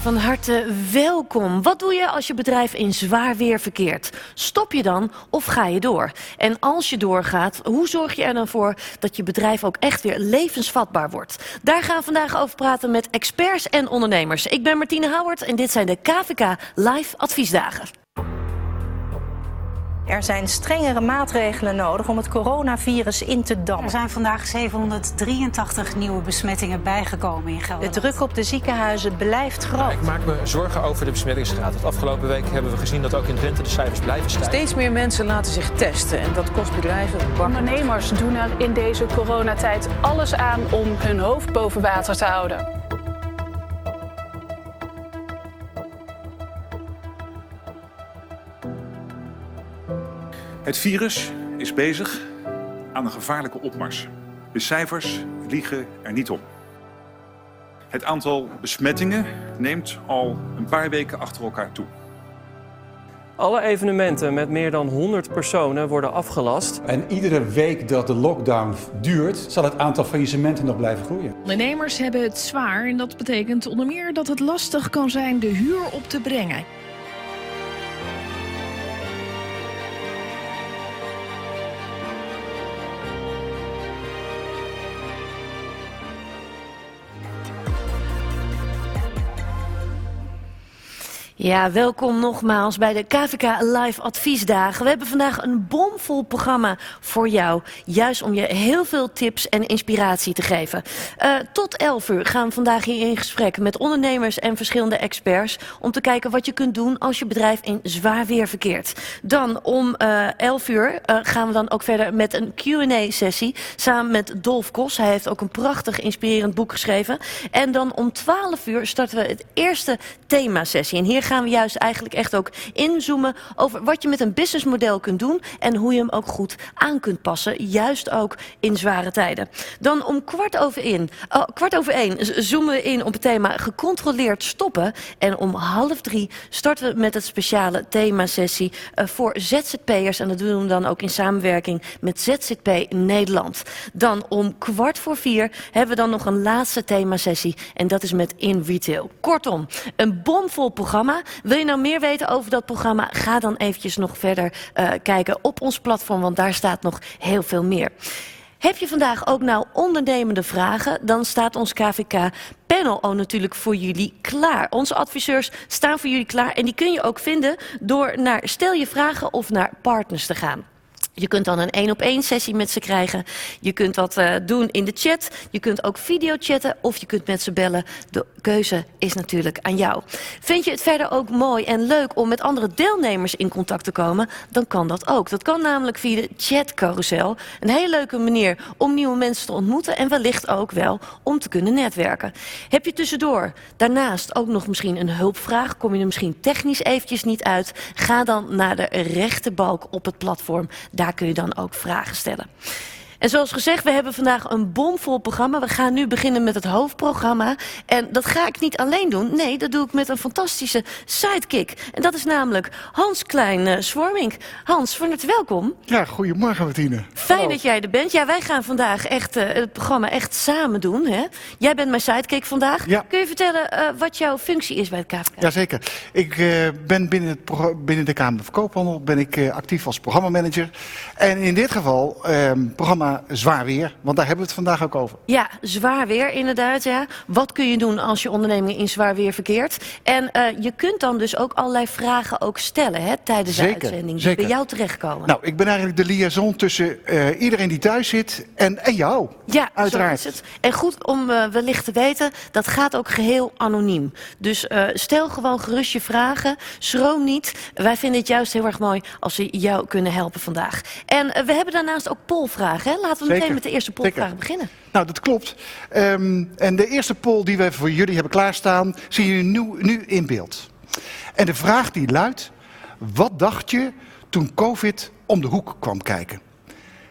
Van harte welkom. Wat doe je als je bedrijf in zwaar weer verkeert? Stop je dan of ga je door? En als je doorgaat, hoe zorg je er dan voor dat je bedrijf ook echt weer levensvatbaar wordt? Daar gaan we vandaag over praten met experts en ondernemers. Ik ben Martine Howard en dit zijn de KVK Live Adviesdagen. Er zijn strengere maatregelen nodig om het coronavirus in te dammen. Er zijn vandaag 783 nieuwe besmettingen bijgekomen in Gelderland. De druk op de ziekenhuizen blijft groot. Ik maak me zorgen over de besmettingsgraad. Het afgelopen week hebben we gezien dat ook in Drenthe de cijfers blijven stijgen. Steeds meer mensen laten zich testen en dat kost bedrijven. Ondernemers doen er in deze coronatijd alles aan om hun hoofd boven water te houden. Het virus is bezig aan een gevaarlijke opmars. De cijfers liegen er niet om. Het aantal besmettingen neemt al een paar weken achter elkaar toe. Alle evenementen met meer dan 100 personen worden afgelast. En iedere week dat de lockdown duurt, zal het aantal faillissementen nog blijven groeien. Ondernemers hebben het zwaar en dat betekent onder meer dat het lastig kan zijn de huur op te brengen. Ja, welkom nogmaals bij de KVK Live Adviesdagen. We hebben vandaag een bomvol programma voor jou. Juist om je heel veel tips en inspiratie te geven. Uh, tot 11 uur gaan we vandaag hier in gesprek met ondernemers en verschillende experts. Om te kijken wat je kunt doen als je bedrijf in zwaar weer verkeert. Dan om uh, 11 uur uh, gaan we dan ook verder met een Q&A-sessie. Samen met Dolf Kos. Hij heeft ook een prachtig inspirerend boek geschreven. En dan om 12 uur starten we het eerste thema-sessie. En hier gaan we juist eigenlijk echt ook inzoomen over wat je met een businessmodel kunt doen en hoe je hem ook goed aan kunt passen, juist ook in zware tijden. Dan om kwart over, in, oh, kwart over één zoomen we in op het thema gecontroleerd stoppen. En om half drie starten we met het speciale themasessie uh, voor ZZP'ers. En dat doen we dan ook in samenwerking met ZZP Nederland. Dan om kwart voor vier hebben we dan nog een laatste themasessie. En dat is met In Retail. Kortom, een bomvol programma. Wil je nou meer weten over dat programma? Ga dan eventjes nog verder uh, kijken op ons platform, want daar staat nog heel veel meer. Heb je vandaag ook nou ondernemende vragen? Dan staat ons KVK panel ook natuurlijk voor jullie klaar. Onze adviseurs staan voor jullie klaar en die kun je ook vinden door naar stel je vragen of naar partners te gaan. Je kunt dan een één op één sessie met ze krijgen. Je kunt dat uh, doen in de chat. Je kunt ook video chatten of je kunt met ze bellen. De keuze is natuurlijk aan jou. Vind je het verder ook mooi en leuk om met andere deelnemers in contact te komen? Dan kan dat ook. Dat kan namelijk via de chatcarousel. Een hele leuke manier om nieuwe mensen te ontmoeten en wellicht ook wel om te kunnen netwerken. Heb je tussendoor daarnaast ook nog misschien een hulpvraag? Kom je er misschien technisch eventjes niet uit? Ga dan naar de rechterbalk op het platform. Daar kun je dan ook vragen stellen. En zoals gezegd, we hebben vandaag een bomvol programma. We gaan nu beginnen met het hoofdprogramma. En dat ga ik niet alleen doen. Nee, dat doe ik met een fantastische sidekick. En dat is namelijk Hans Klein uh, Swarming. Hans, van harte welkom. Ja, goedemorgen Martine. Fijn Hallo. dat jij er bent. Ja, wij gaan vandaag echt uh, het programma echt samen doen. Hè? Jij bent mijn sidekick vandaag. Ja. Kun je vertellen uh, wat jouw functie is bij het KVK? Jazeker. Ik ben binnen, het binnen de Kamer van Koophandel ben ik, actief als programmamanager. En in dit geval ehm, programma zwaar weer, want daar hebben we het vandaag ook over. Ja, zwaar weer inderdaad. Ja. Wat kun je doen als je onderneming in zwaar weer verkeert? En uh, je kunt dan dus ook allerlei vragen ook stellen hè, tijdens zeker, de uitzending die zeker. bij jou terechtkomen. Nou, ik ben eigenlijk de liaison tussen uh, iedereen die thuis zit en, en jou. Ja, uiteraard. Zo is het. En goed om uh, wellicht te weten, dat gaat ook geheel anoniem. Dus stel gewoon gerust je vragen. Schroom niet. Wij vinden het juist heel erg mooi als we jou kunnen helpen vandaag. En we hebben daarnaast ook polvragen. Hè? Laten we meteen met de eerste polvraag beginnen. Nou, dat klopt. Um, en de eerste poll die we voor jullie hebben klaarstaan, zien jullie nu, nu in beeld. En de vraag die luidt, wat dacht je toen COVID om de hoek kwam kijken?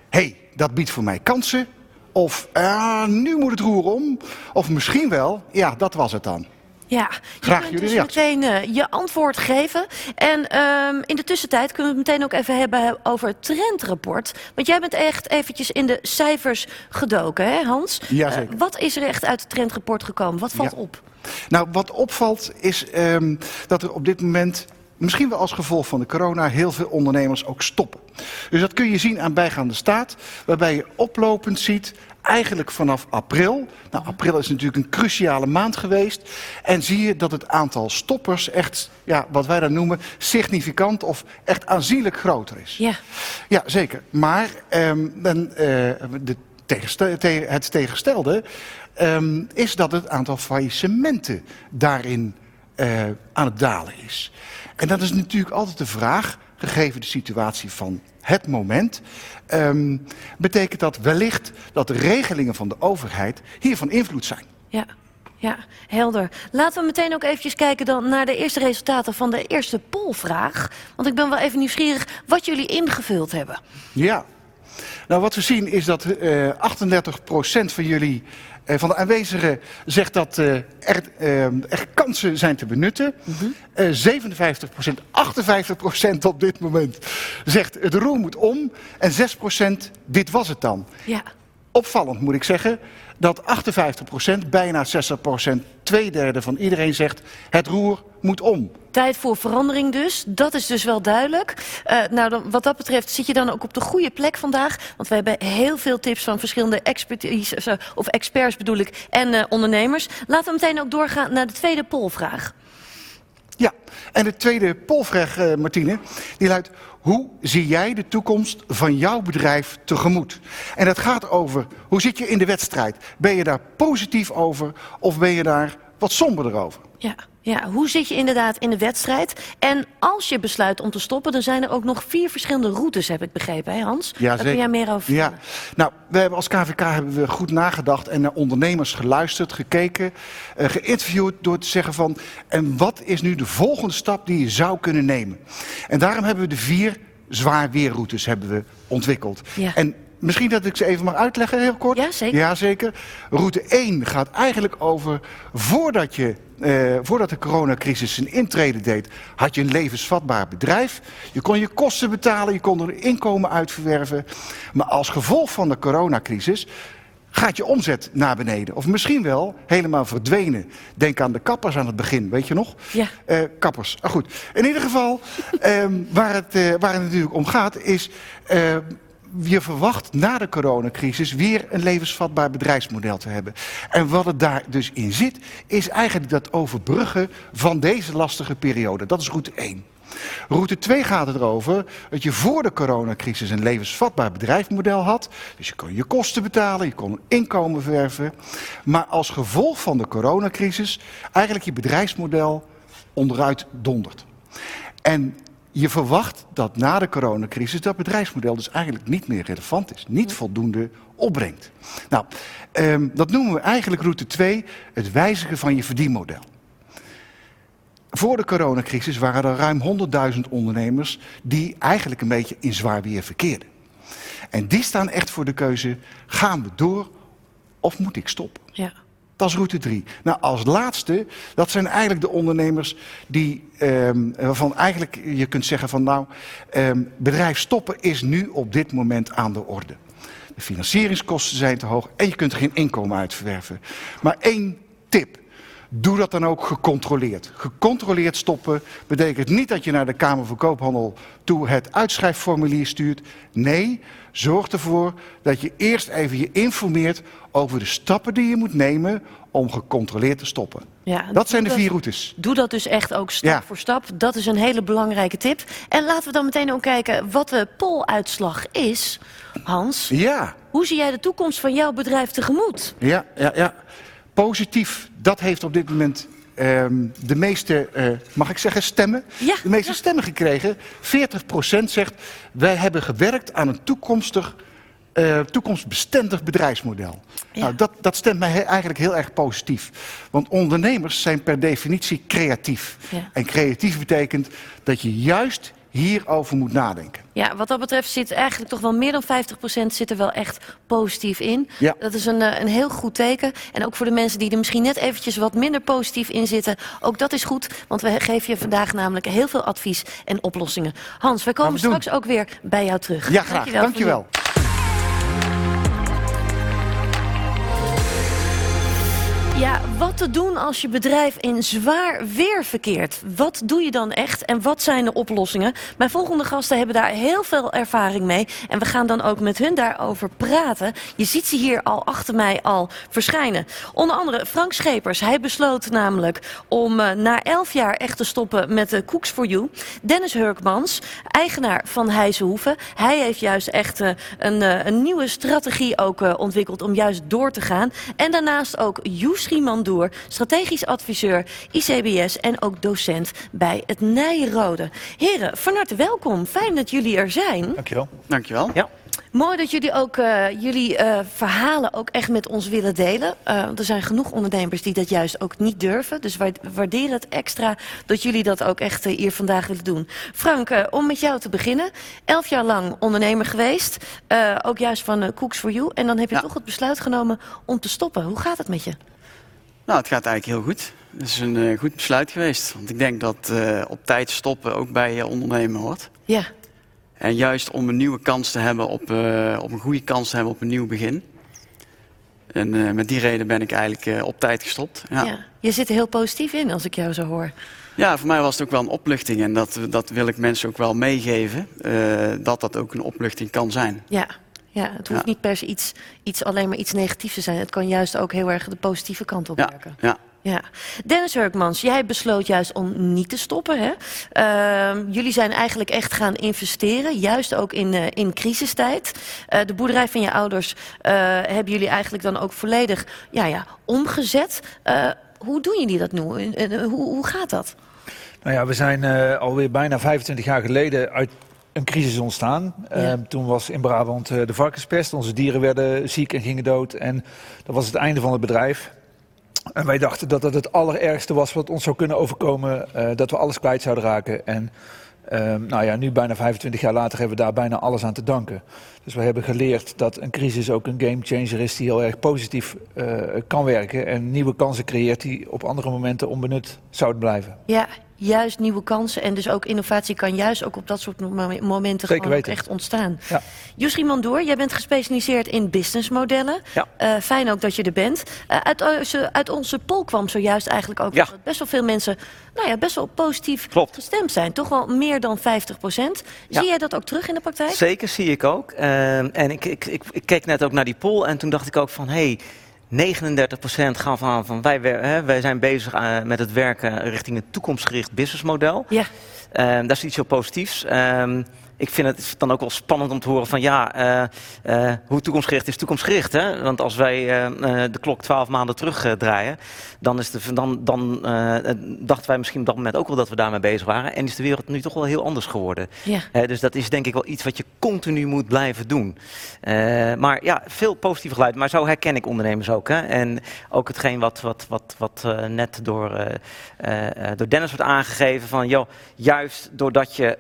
Hé, hey, dat biedt voor mij kansen. Of, uh, nu moet het roer om. Of misschien wel, ja, dat was het dan. Ja, je Graag kunt jullie dus reactie. meteen eh, je antwoord geven. En ehm, in de tussentijd kunnen we het meteen ook even hebben over het trendrapport. Want jij bent echt eventjes in de cijfers gedoken, hè Hans? Jazeker. Eh, wat is er echt uit het trendrapport gekomen? Wat valt Ja. op? Nou, wat opvalt is ehm, dat er op dit moment, misschien wel als gevolg van de corona, heel veel ondernemers ook stoppen. Dus dat kun je zien aan bijgaande staat, waarbij je oplopend ziet, eigenlijk vanaf april. Nou, april is natuurlijk een cruciale maand geweest. En zie je dat het aantal stoppers echt, ja, wat wij dan noemen, significant of echt aanzienlijk groter is. Ja. Ja, zeker. Maar ehm, eh, de tegenste- te- het tegenstelde ehm, is dat het aantal faillissementen daarin eh, aan het dalen is. En dat is natuurlijk altijd de vraag, gegeven de situatie van het moment. ehm, betekent dat wellicht dat de regelingen van de overheid hiervan invloed zijn? Ja, ja, helder. Laten we meteen ook eventjes kijken dan naar de eerste resultaten van de eerste polvraag. Want ik ben wel even nieuwsgierig wat jullie ingevuld hebben. Ja. Nou, wat we zien is dat eh 38% van jullie, eh, van de aanwezigen, zegt dat eh, er, eh, er kansen zijn te benutten. Eh 57%, 58% op dit moment zegt het roer moet om. En 6% dit was het dan. Ja, Opvallend moet ik zeggen dat 58%, bijna 60%, twee derde van iedereen zegt het roer moet om. tijd voor verandering dus. Dat is dus wel duidelijk. Eh, nou, dan, wat dat betreft zit je dan ook op de goede plek vandaag. Want we hebben heel veel tips van verschillende expertise, eh, of experts bedoel ik, en eh, ondernemers. Laten we meteen ook doorgaan naar de tweede polvraag. Ja, en de tweede polvraag, Martine, die luidt... Hoe zie jij de toekomst van jouw bedrijf tegemoet? En dat gaat over, hoe zit je in de wedstrijd? Ben je daar positief over of ben je daar wat somberder over? Ja, ja, hoe zit je inderdaad in de wedstrijd? En als je besluit om te stoppen, dan zijn er ook nog vier verschillende routes, heb ik begrepen, hè Hans? Daar kun jij meer over Ja, nou, we hebben als KVK hebben we goed nagedacht en naar ondernemers geluisterd, gekeken, eh, geïnterviewd door te zeggen van, en wat is nu de volgende stap die je zou kunnen nemen? En daarom hebben we de vier zwaar weerroutes hebben we ontwikkeld. Ja. En misschien dat ik ze even mag uitleggen, heel kort. Ja, zeker. Ja, zeker. Route 1 gaat eigenlijk over voordat je. eh, voordat de coronacrisis zijn intrede deed, had je een levensvatbaar bedrijf. Je kon je kosten betalen, je kon er een inkomen uit verwerven. Maar als gevolg van de coronacrisis gaat je omzet naar beneden. Of misschien wel helemaal verdwenen. Denk aan de kappers aan het begin, weet je nog? Ja. Eh, kappers. Ah, goed. In ieder geval, ehm, waar, het, eh, waar het natuurlijk om gaat, is. Je verwacht na de coronacrisis weer een levensvatbaar bedrijfsmodel te hebben. En wat het daar dus in zit, is eigenlijk dat overbruggen van deze lastige periode. Dat is route 1. Route 2 gaat erover dat je voor de coronacrisis een levensvatbaar bedrijfsmodel had. Dus je kon je kosten betalen, je kon inkomen verwerven. Maar als gevolg van de coronacrisis eigenlijk je bedrijfsmodel onderuit dondert. En je verwacht dat na de coronacrisis dat bedrijfsmodel dus eigenlijk niet meer relevant is, niet voldoende opbrengt. Nou, ehm, dat noemen we eigenlijk route 2, het wijzigen van je verdienmodel. Voor de coronacrisis waren er ruim 100.000 ondernemers die eigenlijk een beetje in zwaar weer verkeerden. En die staan echt voor de keuze, gaan we door of moet ik stoppen? Ja. Dat is route 3. Nou, als laatste, dat zijn eigenlijk de ondernemers die, ehm, waarvan eigenlijk je kunt zeggen van nou, ehm, bedrijf stoppen is nu op dit moment aan de orde. De financieringskosten zijn te hoog en je kunt er geen inkomen uit verwerven. Maar één tip. Doe dat dan ook gecontroleerd. Gecontroleerd stoppen betekent niet dat je naar de Kamer van Koophandel toe het uitschrijfformulier stuurt. Nee, zorg ervoor dat je eerst even je informeert over de stappen die je moet nemen om gecontroleerd te stoppen. Ja, dat zijn de vier routes. Doe dat dus echt ook stap Ja. voor stap. Dat is een hele belangrijke tip. En laten we dan meteen ook kijken wat de poluitslag is. Hans, Ja, hoe zie jij de toekomst van jouw bedrijf tegemoet? ja, ja, ja. Positief, dat heeft op dit moment ehm, de meeste, eh, mag ik zeggen, stemmen? Ja, de meeste ja. stemmen gekregen. 40% zegt, wij hebben gewerkt aan een toekomstig, eh, toekomstbestendig bedrijfsmodel. Ja. Nou, dat, dat stemt mij he- eigenlijk heel erg positief. Want ondernemers zijn per definitie creatief. En creatief betekent dat je juist hierover moet nadenken. Ja, wat dat betreft zit eigenlijk toch wel meer dan 50% zit er wel echt positief in. Ja. Dat is een, eh, een heel goed teken. En ook voor de mensen die er misschien net eventjes wat minder positief in zitten. Ook dat is goed, want we geven je vandaag namelijk heel veel advies en oplossingen. Hans, we komen doen. straks ook weer bij jou terug. Ja, graag. Dankjewel. Ja, wat te doen als je bedrijf in zwaar weer verkeert? Wat doe je dan echt en wat zijn de oplossingen? Mijn volgende gasten hebben daar heel veel ervaring mee. En we gaan dan ook met hun daarover praten. Je ziet ze hier al achter mij al verschijnen. Onder andere Frank Schepers. Hij besloot namelijk om eh, na elf jaar echt te stoppen met de Cooks for You. Dennis Hurkmans, eigenaar van Heijzenhoeven. Hij heeft juist echt eh, een, eh, een nieuwe strategie ook eh, ontwikkeld om juist door te gaan. En daarnaast ook Joes Mandoer, strategisch adviseur ICBS en ook docent bij het Nijrode. Heren, van harte welkom. Fijn dat jullie er zijn. Dankjewel. Dankjewel. Ja. Mooi dat jullie ook eh, jullie eh, verhalen ook echt met ons willen delen. Want er zijn genoeg ondernemers die dat juist ook niet durven. Dus wij waarderen het extra dat jullie dat ook echt hier vandaag willen doen. Frank, om met jou te beginnen. Elf jaar lang ondernemer geweest. Ook juist van Cooks for You. En dan heb je toch het besluit genomen om te stoppen. Hoe gaat het met je? Nou, het gaat eigenlijk heel goed. Het is een goed besluit geweest. Want ik denk dat op tijd stoppen ook bij je ondernemen hoort. Ja. En juist om een nieuwe kans te hebben, op, eh, op een goede kans te hebben op een nieuw begin. En eh, met die reden ben ik eigenlijk eh, op tijd gestopt. Ja. Ja. Je zit er heel positief in als ik jou zo hoor. Ja, voor mij was het ook wel een opluchting. En dat, dat wil ik mensen ook wel meegeven. dat dat ook een opluchting kan zijn. Ja. Ja, het hoeft Ja. niet per se iets, iets, alleen maar iets negatiefs te zijn. Het kan juist ook heel erg de positieve kant op Ja, werken. ja. Ja. Dennis Hurkmans, jij besloot juist om niet te stoppen. Hè? Ehm, jullie zijn eigenlijk echt gaan investeren, juist ook in, eh, in crisistijd. Eh, de boerderij van je ouders eh, hebben jullie eigenlijk dan ook volledig ja, ja, omgezet. Hoe doen jullie dat nu? Hoe, hoe gaat dat? Nou ja, we zijn alweer bijna 25 jaar geleden uit een crisis ontstaan. Eh, toen was in Brabant de varkenspest. Onze dieren werden ziek en gingen dood. En dat was het einde van het bedrijf. En wij dachten dat het het allerergste was wat ons zou kunnen overkomen. eh, dat we alles kwijt zouden raken. En ehm, nou ja, nu bijna 25 jaar later hebben we daar bijna alles aan te danken. Dus we hebben geleerd dat een crisis ook een gamechanger is die heel erg positief eh, kan werken. En nieuwe kansen creëert die op andere momenten onbenut zouden blijven. Ja, juist nieuwe kansen. En dus ook innovatie kan juist ook op dat soort mo- momenten Zeker gewoon weten. echt ontstaan. Ja. Yusri Mandoor, jij bent gespecialiseerd in businessmodellen. Ja. Eh, fijn ook dat je er bent. Eh, uit, onze, uit onze poll kwam zojuist eigenlijk ook Ja. dat best wel veel mensen nou ja, best wel positief Klopt. gestemd zijn. Toch wel meer dan 50 procent. Zie jij dat ook terug in de praktijk? Zeker, zie ik ook. Ehm, en ik, ik, ik, ik keek net ook naar die poll en toen dacht ik ook van... Hey, 39% gaan van, van wij, hè, wij zijn bezig eh, met het werken richting een toekomstgericht businessmodel. Ja. Ehm, dat is iets heel positiefs. Ehm, ik vind het dan ook wel spannend om te horen van ja, eh, eh, hoe toekomstgericht is toekomstgericht. Hè? Want als wij eh, de klok twaalf maanden terugdraaien, dan, is de, dan, dan dachten wij misschien op dat moment ook wel dat we daarmee bezig waren. En is de wereld nu toch wel heel anders geworden. Ja. Dus dat is denk ik wel iets wat je continu moet blijven doen. Maar ja, veel positieve geluid. Maar zo herken ik ondernemers ook. Hè? En ook hetgeen wat, wat, wat, wat net door, door Dennis wordt aangegeven. Van, joh, juist doordat je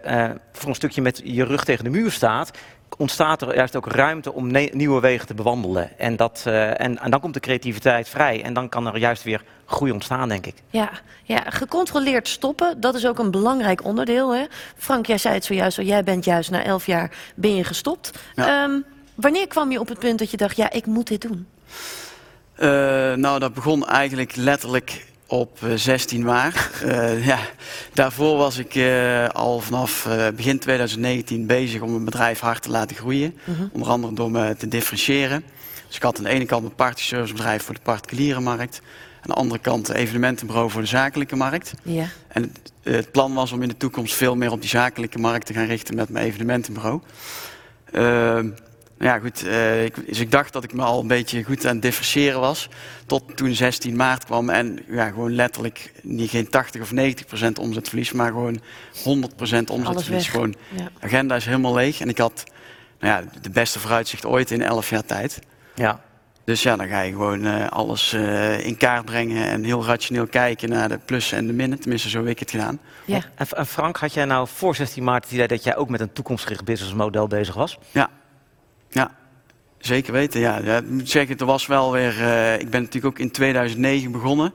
voor een stukje met je rug tegen de muur staat... ontstaat er juist ook ruimte om nieuwe wegen te bewandelen. En, dat, eh, en, en dan komt de creativiteit vrij. En dan kan er juist weer groei ontstaan, denk ik. Ja, ja, gecontroleerd stoppen, dat is ook een belangrijk onderdeel. Hè? Frank, jij zei het zojuist al, jij bent juist na elf jaar ben je gestopt. Ehm, wanneer kwam je op het punt dat je dacht, ja, ik moet dit doen? Eh, nou, dat begon eigenlijk letterlijk op eh, 16 maart. Eh, ja, daarvoor was ik eh, al vanaf eh, begin 2019 bezig om mijn bedrijf hard te laten groeien. Mhm. Onder andere door me te differentiëren. Dus ik had aan de ene kant een party servicebedrijf voor de particuliere markt. Aan de andere kant een evenementenbureau voor de zakelijke markt. Ja. En het, het plan was om in de toekomst veel meer op die zakelijke markt te gaan richten met mijn evenementenbureau. Ja, goed. eh, ik, dus ik dacht dat ik me al een beetje goed aan het differentiëren was. Tot toen 16 maart kwam en ja, gewoon letterlijk niet geen 80 of 90 procent omzetverlies, maar gewoon 100 procent omzetverlies. weg. Gewoon, Ja. de agenda is helemaal leeg. En ik had nou ja, de beste vooruitzicht ooit in 11 jaar tijd. Ja. Dus ja, dan ga je gewoon eh, alles eh, in kaart brengen en heel rationeel kijken naar de plussen en de minnen. Tenminste, zo heb ik het gedaan. Ja. En, en Frank, had jij nou voor 16 maart het idee dat jij ook met een toekomstgericht businessmodel bezig was? Ja, ja. Zeker weten, ja. ja ik moet zeggen, er was wel weer... eh, ik ben natuurlijk ook in 2009 begonnen.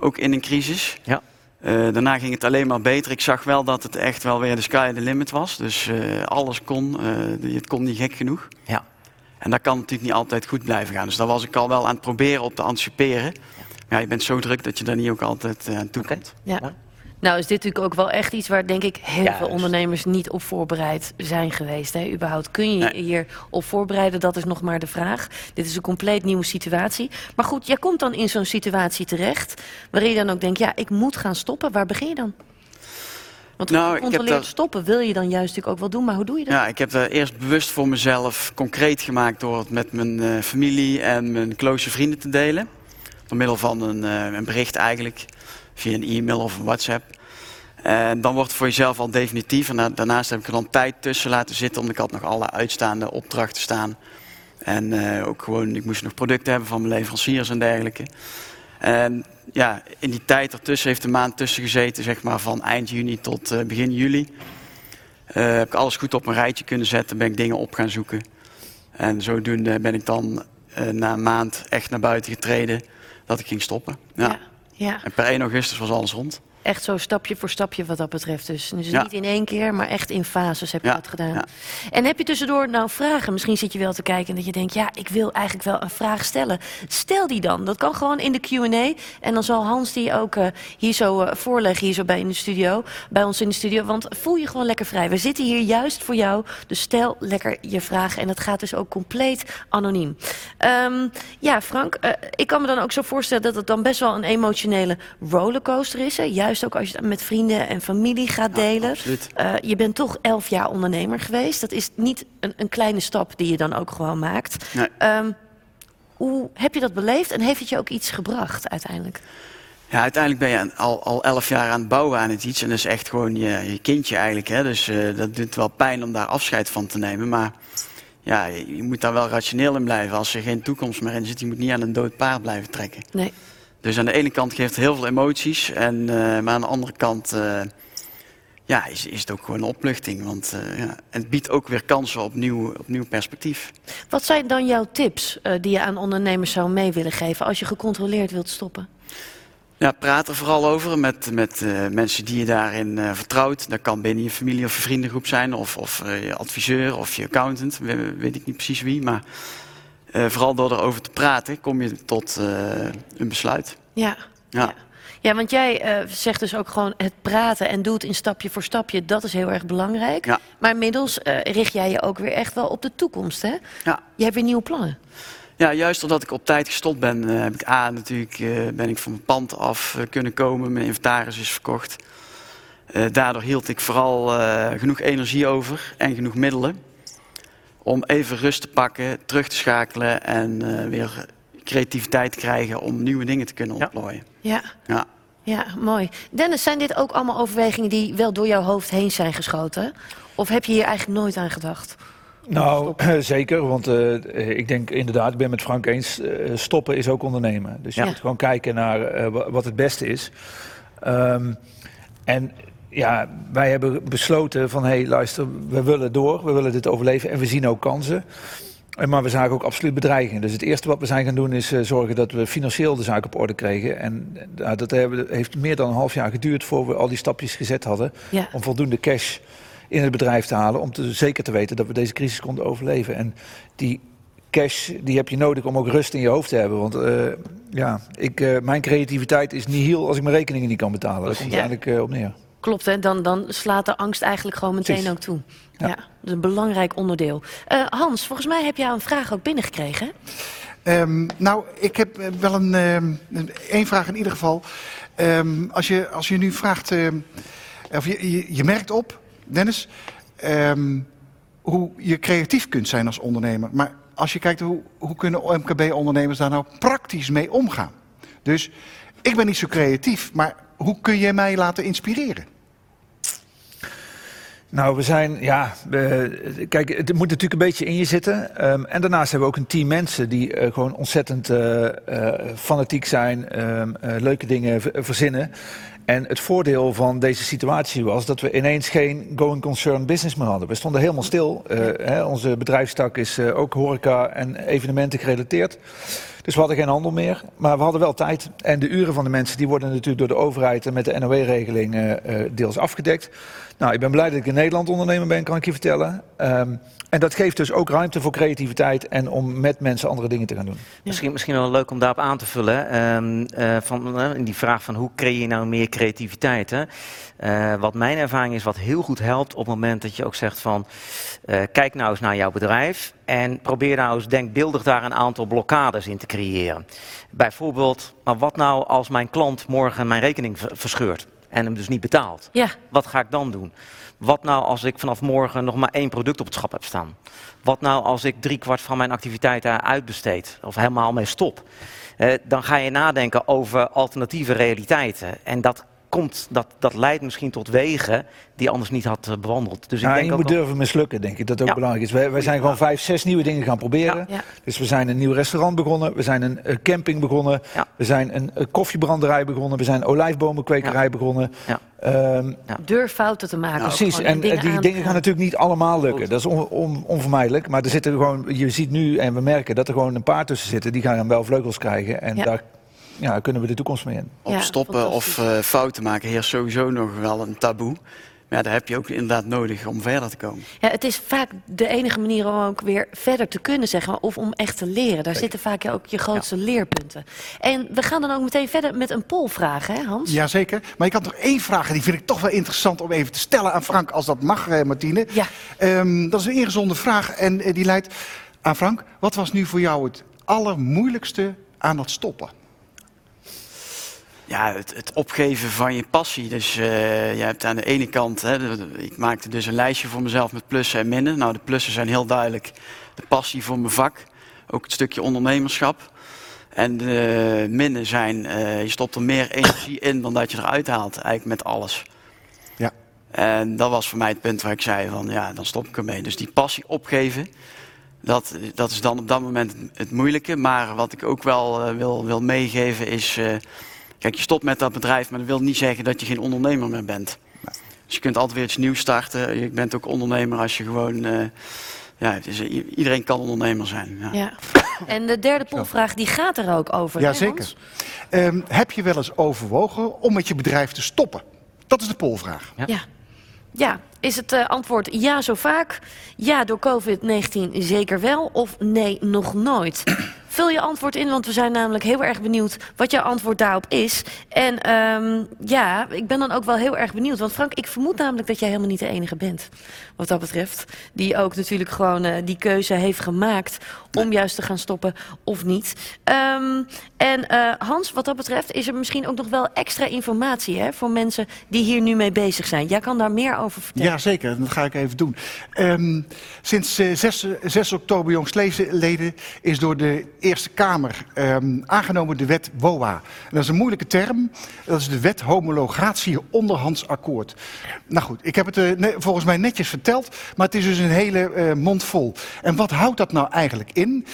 Ook in een crisis. Ja. Eh, daarna ging het alleen maar beter. Ik zag wel dat het echt wel weer de sky the limit was. Dus eh, alles kon. eh, het kon niet gek genoeg. Ja. En dat kan natuurlijk niet altijd goed blijven gaan. Dus daar was ik al wel aan het proberen op te anticiperen. Ja, je bent zo druk dat je daar niet ook altijd eh, aan toe komt. Ja. Nou is dit natuurlijk ook wel echt iets waar denk ik heel veel ondernemers niet op voorbereid zijn geweest. Hè? Überhaupt kun je je hier op voorbereiden, dat is nog maar de vraag. Dit is een compleet nieuwe situatie. Maar goed, jij komt dan in zo'n situatie terecht waarin je dan ook denkt, ja, ik moet gaan stoppen. Waar begin je dan? Want Nou, gecontroleerd stoppen wil je dan juist natuurlijk ook wel doen, maar hoe doe je dat? Ja, ik heb dat eerst bewust voor mezelf concreet gemaakt door het met mijn eh, familie en mijn close vrienden te delen. Door middel van een, eh, een bericht eigenlijk, via een e-mail of een WhatsApp. En dan wordt het voor jezelf al definitief. En da- daarnaast heb ik er dan tijd tussen laten zitten, omdat ik had nog alle uitstaande opdrachten staan. En eh, ook gewoon, ik moest nog producten hebben van mijn leveranciers en dergelijke. En ja, in die tijd ertussen heeft een maand tussen gezeten, zeg maar van eind juni tot eh, begin juli. Eh, heb ik alles goed op een rijtje kunnen zetten, ben ik dingen op gaan zoeken. En zodoende ben ik dan eh, na een maand echt naar buiten getreden dat ik ging stoppen. Ja, En per 1 augustus was alles rond. Echt zo stapje voor stapje wat dat betreft. Dus, dus Ja. niet in één keer, maar echt in fases heb je dat gedaan. ja. En heb je tussendoor nou vragen? Misschien zit je wel te kijken en dat je denkt... ja, ik wil eigenlijk wel een vraag stellen. Stel die dan. Dat kan gewoon in de Q&A. En dan zal Hans die ook eh, hier zo eh, voorleggen, hier zo bij, in de studio, bij ons in de studio. Want voel je gewoon lekker vrij. We zitten hier juist voor jou. Dus stel lekker je vragen. En dat gaat dus ook compleet anoniem. Ehm, ja, Frank, eh, ik kan me dan ook zo voorstellen... dat het dan best wel een emotionele rollercoaster is. Hè? Juist ook als je het met vrienden en familie gaat delen. Eh, je bent toch elf jaar ondernemer geweest. Dat is niet een, een kleine stap die je dan ook gewoon maakt. Nee. Ehm, hoe heb je dat beleefd en heeft het je ook iets gebracht uiteindelijk? Ja, uiteindelijk ben je al, al elf jaar aan het bouwen aan het iets. En dat is echt gewoon je, je kindje eigenlijk. Hè? Dus eh, dat doet wel pijn om daar afscheid van te nemen. Maar ja, je, je moet daar wel rationeel in blijven. Als er geen toekomst meer in zit, je moet niet aan een dood paard blijven trekken. Nee. Dus aan de ene kant geeft het heel veel emoties. En, eh, maar aan de andere kant eh, ja, is, is het ook gewoon een opluchting. Want eh, ja, het biedt ook weer kansen op nieuw, op nieuw perspectief. Wat zijn dan jouw tips die je aan ondernemers zou mee willen geven als je gecontroleerd wilt stoppen? Ja, praat er vooral over met, met mensen die je daarin vertrouwt. Dat kan binnen je familie of je vriendengroep zijn, of, of je adviseur of je accountant, we- weet ik niet precies wie. Maar vooral door erover te praten kom je tot eh, een besluit. Ja. Ja. Ja, want jij eh, zegt dus ook gewoon het praten en doe het in stapje voor stapje. Dat is heel erg belangrijk. Ja. Maar inmiddels eh, richt jij je ook weer echt wel op de toekomst, hè? Ja. Je hebt weer nieuwe plannen. Ja, juist doordat ik op tijd gestopt ben, eh, heb ik A natuurlijk eh, ben ik van mijn pand af eh, kunnen komen. Mijn inventaris is verkocht. Eh, daardoor hield ik vooral eh, genoeg energie over en genoeg middelen. Om even rust te pakken, terug te schakelen en eh, weer creativiteit te krijgen om nieuwe dingen te kunnen ontplooien. Ja. Ja. Ja, mooi. Dennis, zijn dit ook allemaal overwegingen die wel door jouw hoofd heen zijn geschoten? Of heb je hier eigenlijk nooit aan gedacht? Nou, zeker. Want eh, ik denk inderdaad, ik ben met Frank eens, eh, stoppen is ook ondernemen. Dus je Ja. moet gewoon kijken naar eh, wa- wat het beste is. Ehm, en ja, wij hebben besloten van, hé hey, luister, we willen door, we willen dit overleven en we zien ook kansen. En Maar we zagen ook absoluut bedreigingen. Dus het eerste wat we zijn gaan doen is eh, zorgen dat we financieel de zaak op orde kregen. En eh, dat hebben, heeft meer dan een half jaar geduurd voor we al die stapjes gezet hadden. Ja. Om voldoende cash in het bedrijf te halen. Om te, zeker te weten dat we deze crisis konden overleven. En die cash die heb je nodig om ook rust in je hoofd te hebben. Want eh, ja, ik, mijn creativiteit is niet heel als ik mijn rekeningen niet kan betalen. Daar komt het Ja. eigenlijk op neer. Klopt, hè? Dan, dan slaat de angst eigenlijk gewoon meteen Precies. ook toe. Ja. dat is een belangrijk onderdeel. Eh, Hans, volgens mij heb jij een vraag ook binnengekregen. Ehm, nou, ik heb eh, wel een, ehm, een één vraag in ieder geval. Ehm, als, je, als je nu vraagt, ehm, of je, je, je merkt op, Dennis, ehm, hoe je creatief kunt zijn als ondernemer. Maar als je kijkt hoe, hoe kunnen MKB-ondernemers daar nou praktisch mee omgaan. Dus ik ben niet zo creatief, maar hoe kun je mij laten inspireren? Nou, we zijn, ja, kijk, het moet natuurlijk een beetje in je zitten. Ehm, en daarnaast hebben we ook een team mensen die eh, gewoon ontzettend uh, fanatiek zijn, ehm, leuke dingen verzinnen. En het voordeel van deze situatie was dat we ineens geen going concern business meer hadden. We stonden helemaal stil. Hè, onze bedrijfstak is ook horeca en evenementen gerelateerd. Dus we hadden geen handel meer, maar we hadden wel tijd. En de uren van de mensen die worden natuurlijk door de overheid en met de NOW-regeling uh, deels afgedekt. Nou, ik ben blij dat ik in Nederland ondernemer ben, kan ik je vertellen. Um, en dat geeft dus ook ruimte voor creativiteit en om met mensen andere dingen te gaan doen. Misschien, misschien wel leuk om daarop aan te vullen. Um, uh, van, uh, die vraag van hoe creëer je nou meer creativiteit? Hè? Wat mijn ervaring is, wat heel goed helpt op het moment dat je ook zegt van... kijk nou eens naar jouw bedrijf en probeer nou eens denkbeeldig daar een aantal blokkades in te creëren. Bijvoorbeeld, maar wat nou als mijn klant morgen mijn rekening verscheurt? en hem dus niet betaalt. Ja. Wat ga ik dan doen? Wat nou als ik vanaf morgen nog maar één product op het schap heb staan? Wat nou als ik driekwart van mijn activiteiten uitbesteed of helemaal mee stop? Eh, dan ga je nadenken over alternatieve realiteiten. En dat komt, dat, dat leidt misschien tot wegen die anders niet had uh, bewandeld. Dus ik denk je moet durven mislukken, denk ik, dat ook belangrijk is. Wij, wij zijn gewoon vijf, zes nieuwe dingen gaan proberen. Ja. Dus we zijn een nieuw restaurant begonnen, we zijn een uh, camping begonnen, we zijn een uh, koffiebranderij begonnen, we zijn een olijfbomenkwekerij begonnen. Um, Durf fouten te maken. Precies, en dingen die dingen gaan natuurlijk niet allemaal lukken. Dat is on, on, onvermijdelijk. Maar er zitten gewoon, je ziet nu en we merken dat er gewoon een paar tussen zitten, die gaan wel vleugels krijgen. En daar ja, kunnen we de toekomst mee in. Op stoppen of uh, fouten maken heerst sowieso nog wel een taboe. Maar ja, daar heb je ook inderdaad nodig om verder te komen. Ja, het is vaak de enige manier om ook weer verder te kunnen, zeggen Of om echt te leren. Daar zitten vaak ook je grootste leerpunten. En we gaan dan ook meteen verder met een polvraag, hè Hans? Jazeker. Maar ik had nog één vraag en die vind ik toch wel interessant om even te stellen aan Frank. Als dat mag, eh, Martine. Ja. Um, dat is een ingezonde vraag en uh, die leidt aan Frank. Wat was nu voor jou het allermoeilijkste aan het stoppen? Ja, het, het, opgeven van je passie. Dus uh, je hebt aan de ene kant, hè, ik maakte dus een lijstje voor mezelf met plussen en minnen. Nou, de plussen zijn heel duidelijk de passie voor mijn vak, ook het stukje ondernemerschap. En de minnen zijn, uh, je stopt er meer energie in dan dat je eruit haalt, eigenlijk met alles. Ja. En dat was voor mij het punt waar ik zei van, ja, dan stop ik ermee. Dus die passie opgeven, dat, dat is dan op dat moment het moeilijke. Maar wat ik ook wel uh, wil, wil meegeven is Kijk, je stopt met dat bedrijf, maar dat wil niet zeggen dat je geen ondernemer meer bent. Dus je kunt altijd weer iets nieuws starten. Je bent ook ondernemer als je gewoon. Uh, ja, is, iedereen kan ondernemer zijn. Ja. ja. En de derde polvraag die gaat er ook over. Jazeker. Um, heb je wel eens overwogen om met je bedrijf te stoppen? Dat is de polvraag. Ja. ja. ja. is het uh, antwoord ja zo vaak? Ja door COVID-19 zeker wel? Of nee nog nooit? Vul je antwoord in, want we zijn namelijk heel erg benieuwd wat jouw antwoord daarop is. En um, ja, ik ben dan ook wel heel erg benieuwd. Want Frank, ik vermoed namelijk dat jij helemaal niet de enige bent. Wat dat betreft. Die ook natuurlijk gewoon uh, die keuze heeft gemaakt om juist te gaan stoppen of niet. Um, en uh, Hans, wat dat betreft is er misschien ook nog wel extra informatie hè, voor mensen die hier nu mee bezig zijn. Jij kan daar meer over vertellen. Ja, zeker. Dat ga ik even doen. Um, sinds uh, 6, 6 oktober jongstleden is door de Eerste Kamer um, aangenomen de wet WOA. Dat is een moeilijke term. Dat is de wet homologatie onderhandsakkoord. Nou goed, ik heb het ne volgens mij netjes verteld, maar het is dus een hele uh, mond vol. En wat houdt dat nou eigenlijk in?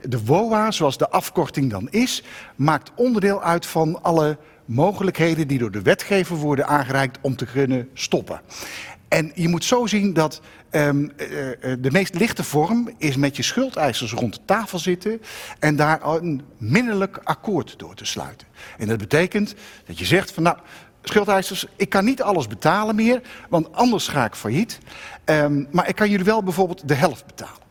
De WOA, zoals de afkorting dan is, maakt onderdeel uit van alle mogelijkheden die door de wetgever worden aangereikt om te kunnen stoppen. En je moet zo zien dat um, uh, de meest lichte vorm is met je schuldeisers rond de tafel zitten en daar een minderlijk akkoord door te sluiten. En dat betekent dat je zegt van nou, schuldeisers, ik kan niet alles betalen meer, want anders ga ik failliet. Um, maar ik kan jullie wel bijvoorbeeld de helft betalen.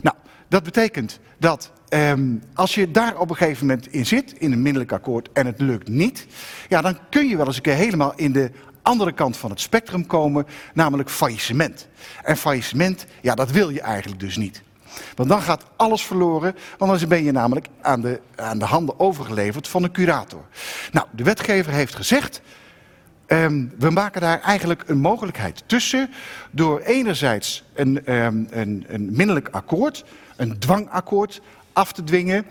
Nou, dat betekent dat um, als je daar op een gegeven moment in zit, in een minderlijk akkoord, en het lukt niet, ja, dan kun je wel eens een keer helemaal in de andere kant van het spectrum komen, namelijk faillissement. En faillissement, ja, dat wil je eigenlijk dus niet. Want dan gaat alles verloren, want dan ben je namelijk aan de, aan de handen overgeleverd van een curator. Nou, de wetgever heeft gezegd, um, we maken daar eigenlijk een mogelijkheid tussen door enerzijds een, um, een, een minderlijk akkoord, een dwangakkoord af te dwingen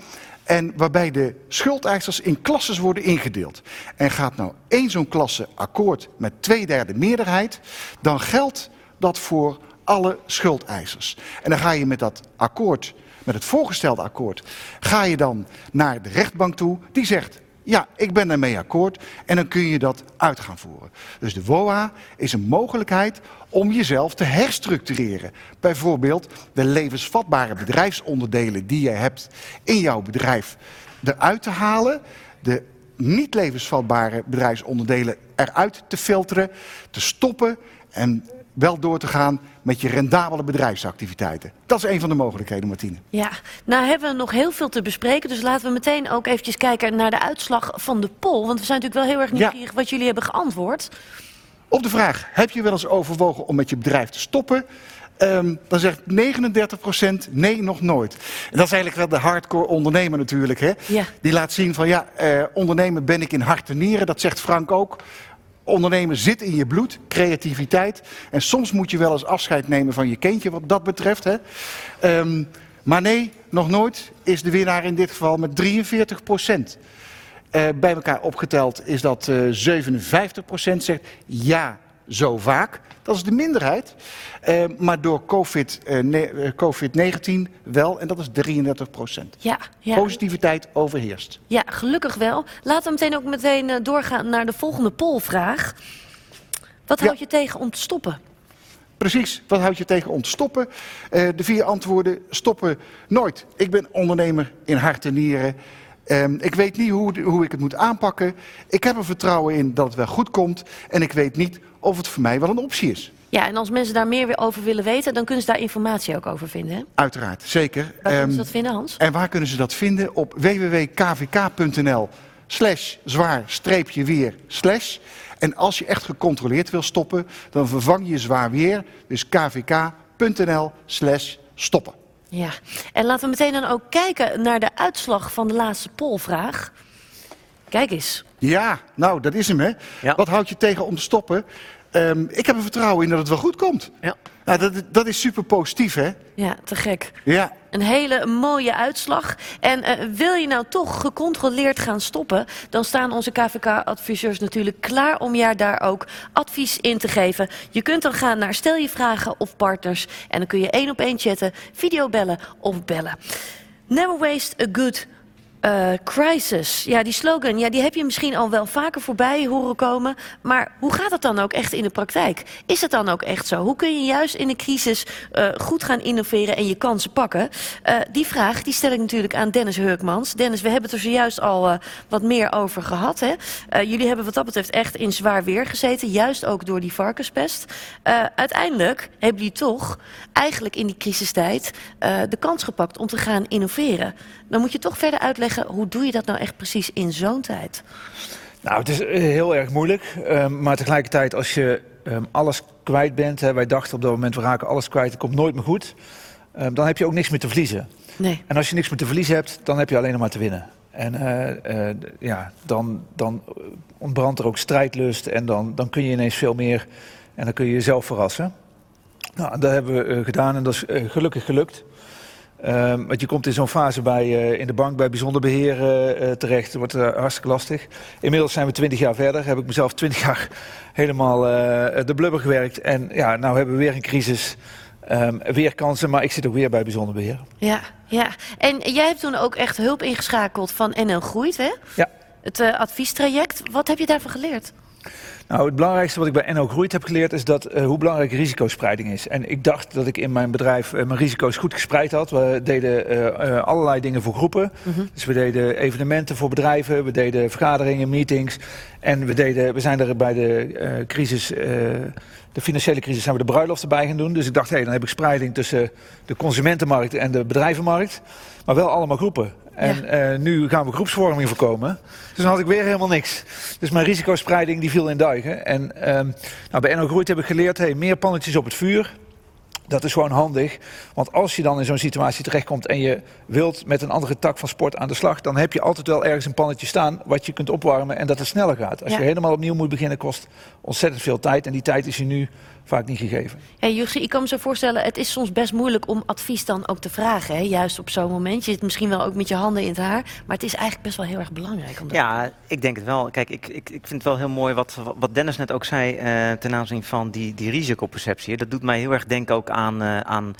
en waarbij de schuldeisers in klasses worden ingedeeld. En gaat nou één zo'n klasse akkoord met twee derde meerderheid, dan geldt dat voor alle schuldeisers. En dan ga je met dat akkoord, met het voorgestelde akkoord, ga je dan naar de rechtbank toe. Die zegt, ja, ik ben daarmee akkoord. En dan kun je dat uit gaan voeren. Dus de WOA is een mogelijkheid om jezelf te herstructureren. Bijvoorbeeld de levensvatbare bedrijfsonderdelen die je hebt in jouw bedrijf eruit te halen. De niet levensvatbare bedrijfsonderdelen eruit te filteren, te stoppen en wel door te gaan met je rendabele bedrijfsactiviteiten. Dat is een van de mogelijkheden, Martine. Ja, nou hebben we nog heel veel te bespreken. Dus laten we meteen ook eventjes kijken naar de uitslag van de poll. Want we zijn natuurlijk wel heel erg nieuwsgierig wat jullie hebben geantwoord. Op de vraag, heb je wel eens overwogen om met je bedrijf te stoppen? Ehm, dan zegt 39% nee, nog nooit. En dat is eigenlijk wel de hardcore ondernemer natuurlijk. Hè? Ja. Die laat zien van ja, eh, ondernemen ben ik in hart en nieren. Dat zegt Frank ook. Ondernemen zit in je bloed, creativiteit. En soms moet je wel eens afscheid nemen van je kindje wat dat betreft. Hè? Ehm, maar nee, nog nooit is de winnaar in dit geval met 43 procent. Eh, bij elkaar opgeteld is dat eh 57 procent zegt ja, zo vaak. Dat is de minderheid. Eh, maar door COVID, eh, eh, COVID-19 wel, en dat is 33 procent. Ja, ja. Positiviteit overheerst. Ja, gelukkig wel. Laten we meteen ook meteen doorgaan naar de volgende polvraag. Wat houd je tegen om te stoppen? Precies, wat houd je tegen om te stoppen? De vier antwoorden stoppen nooit. Ik ben ondernemer in hart en nieren. Ehm, ik weet niet hoe, hoe ik het moet aanpakken. Ik heb er vertrouwen in dat het wel goed komt. En ik weet niet of het voor mij wel een optie is. Ja, en als mensen daar meer weer over willen weten, dan kunnen ze daar informatie ook over vinden. Hè? Uiteraard, zeker. Waar kunnen Ehm, ze dat vinden, Hans? En waar kunnen ze dat vinden? Op www.kvk.nl slash zwaar streepje weer slash. En als je echt gecontroleerd wil stoppen, dan vervang je zwaar weer. Dus kvk.nl slash stoppen. Ja, en laten we meteen dan ook kijken naar de uitslag van de laatste polvraag. Kijk eens. Ja, nou, dat is hem, hè. Wat houd je tegen om te stoppen? Ehm, ik heb er vertrouwen in dat het wel goed komt. Ja. Nou, dat, dat is super positief, hè? Ja, te gek. Ja. Een hele mooie uitslag. En eh, wil je nou toch gecontroleerd gaan stoppen, dan staan onze KVK-adviseurs natuurlijk klaar om je daar ook advies in te geven. Je kunt dan gaan naar Stel je vragen of partners en dan kun je één op één chatten, videobellen of bellen. Never waste a good eh, crisis. Ja, die slogan, ja, die heb je misschien al wel vaker voorbij horen komen. Maar hoe gaat het dan ook echt in de praktijk? Is het dan ook echt zo? Hoe kun je juist in een crisis eh, goed gaan innoveren en je kansen pakken? Eh, die vraag die stel ik natuurlijk aan Dennis Hurkmans. Dennis, we hebben het er zojuist al wat meer over gehad. Hè? Jullie hebben wat dat betreft echt in zwaar weer gezeten. Juist ook door die varkenspest. Uiteindelijk hebben jullie toch eigenlijk in die crisistijd de kans gepakt om te gaan innoveren. Dan moet je toch verder uitleggen, hoe doe je dat nou echt precies in zo'n tijd? Nou, het is eh, heel erg moeilijk. ehm, maar tegelijkertijd, als je ehm, alles kwijt bent... Hè, wij dachten op dat moment, we raken alles kwijt, het komt nooit meer goed... ehm, dan heb je ook niks meer te verliezen. Nee. En als je niks meer te verliezen hebt, dan heb je alleen nog maar te winnen. En eh, eh, ja, dan, dan ontbrandt er ook strijdlust en dan, dan kun je ineens veel meer... en dan kun je jezelf verrassen. Nou, dat hebben we gedaan en dat is gelukkig gelukt. Ehm, want je komt in zo'n fase bij, eh, in de bank bij bijzonder beheer eh, eh, terecht. Dat wordt eh, hartstikke lastig. Inmiddels zijn we 20 jaar verder. Heb ik mezelf 20 jaar helemaal de blubber gewerkt. En ja, nou hebben we weer een crisis. Ehm, weer kansen, maar ik zit ook weer bij bijzonder beheer. Ja, ja. En jij hebt toen ook echt hulp ingeschakeld van NL Groeit, hè? Ja. Het adviestraject. Wat heb je daarvan geleerd? Nou, het belangrijkste wat ik bij NO Groeit heb geleerd is dat, eh, hoe belangrijk risicospreiding is. En ik dacht dat ik in mijn bedrijf eh, mijn risico's goed gespreid had. We deden eh, allerlei dingen voor groepen. Dus we deden evenementen voor bedrijven, we deden vergaderingen, meetings. En we, deden, we zijn er bij de crisis, de financiële crisis, zijn we de bruiloft erbij gaan doen. Dus ik dacht, hé, dan heb ik spreiding tussen de consumentenmarkt en de bedrijvenmarkt. Maar wel allemaal groepen. En eh, nu gaan we groepsvorming voorkomen. Dus dan had ik weer helemaal niks. Dus mijn risicospreiding die viel in duigen. En ehm, nou, bij NO Groeit heb ik geleerd, hey, meer pannetjes op het vuur. Dat is gewoon handig. Want als je dan in zo'n situatie terechtkomt en je wilt met een andere tak van sport aan de slag, dan heb je altijd wel ergens een pannetje staan wat je kunt opwarmen en dat het sneller gaat. Als Ja. je helemaal opnieuw moet beginnen, kost ontzettend veel tijd. En die tijd is je nu vaak niet gegeven. Hey, Jussi, ik kan me zo voorstellen, het is soms best moeilijk om advies dan ook te vragen. Hè? Juist op zo'n moment. Je zit misschien wel ook met je handen in het haar. Maar het is eigenlijk best wel heel erg belangrijk. Om dat Ja, ik denk het wel. Kijk, ik, ik, ik vind het wel heel mooi wat, wat Dennis net ook zei eh, ten aanzien van die, die risicoperceptie. Dat doet mij heel erg denken ook aan, eh, aan,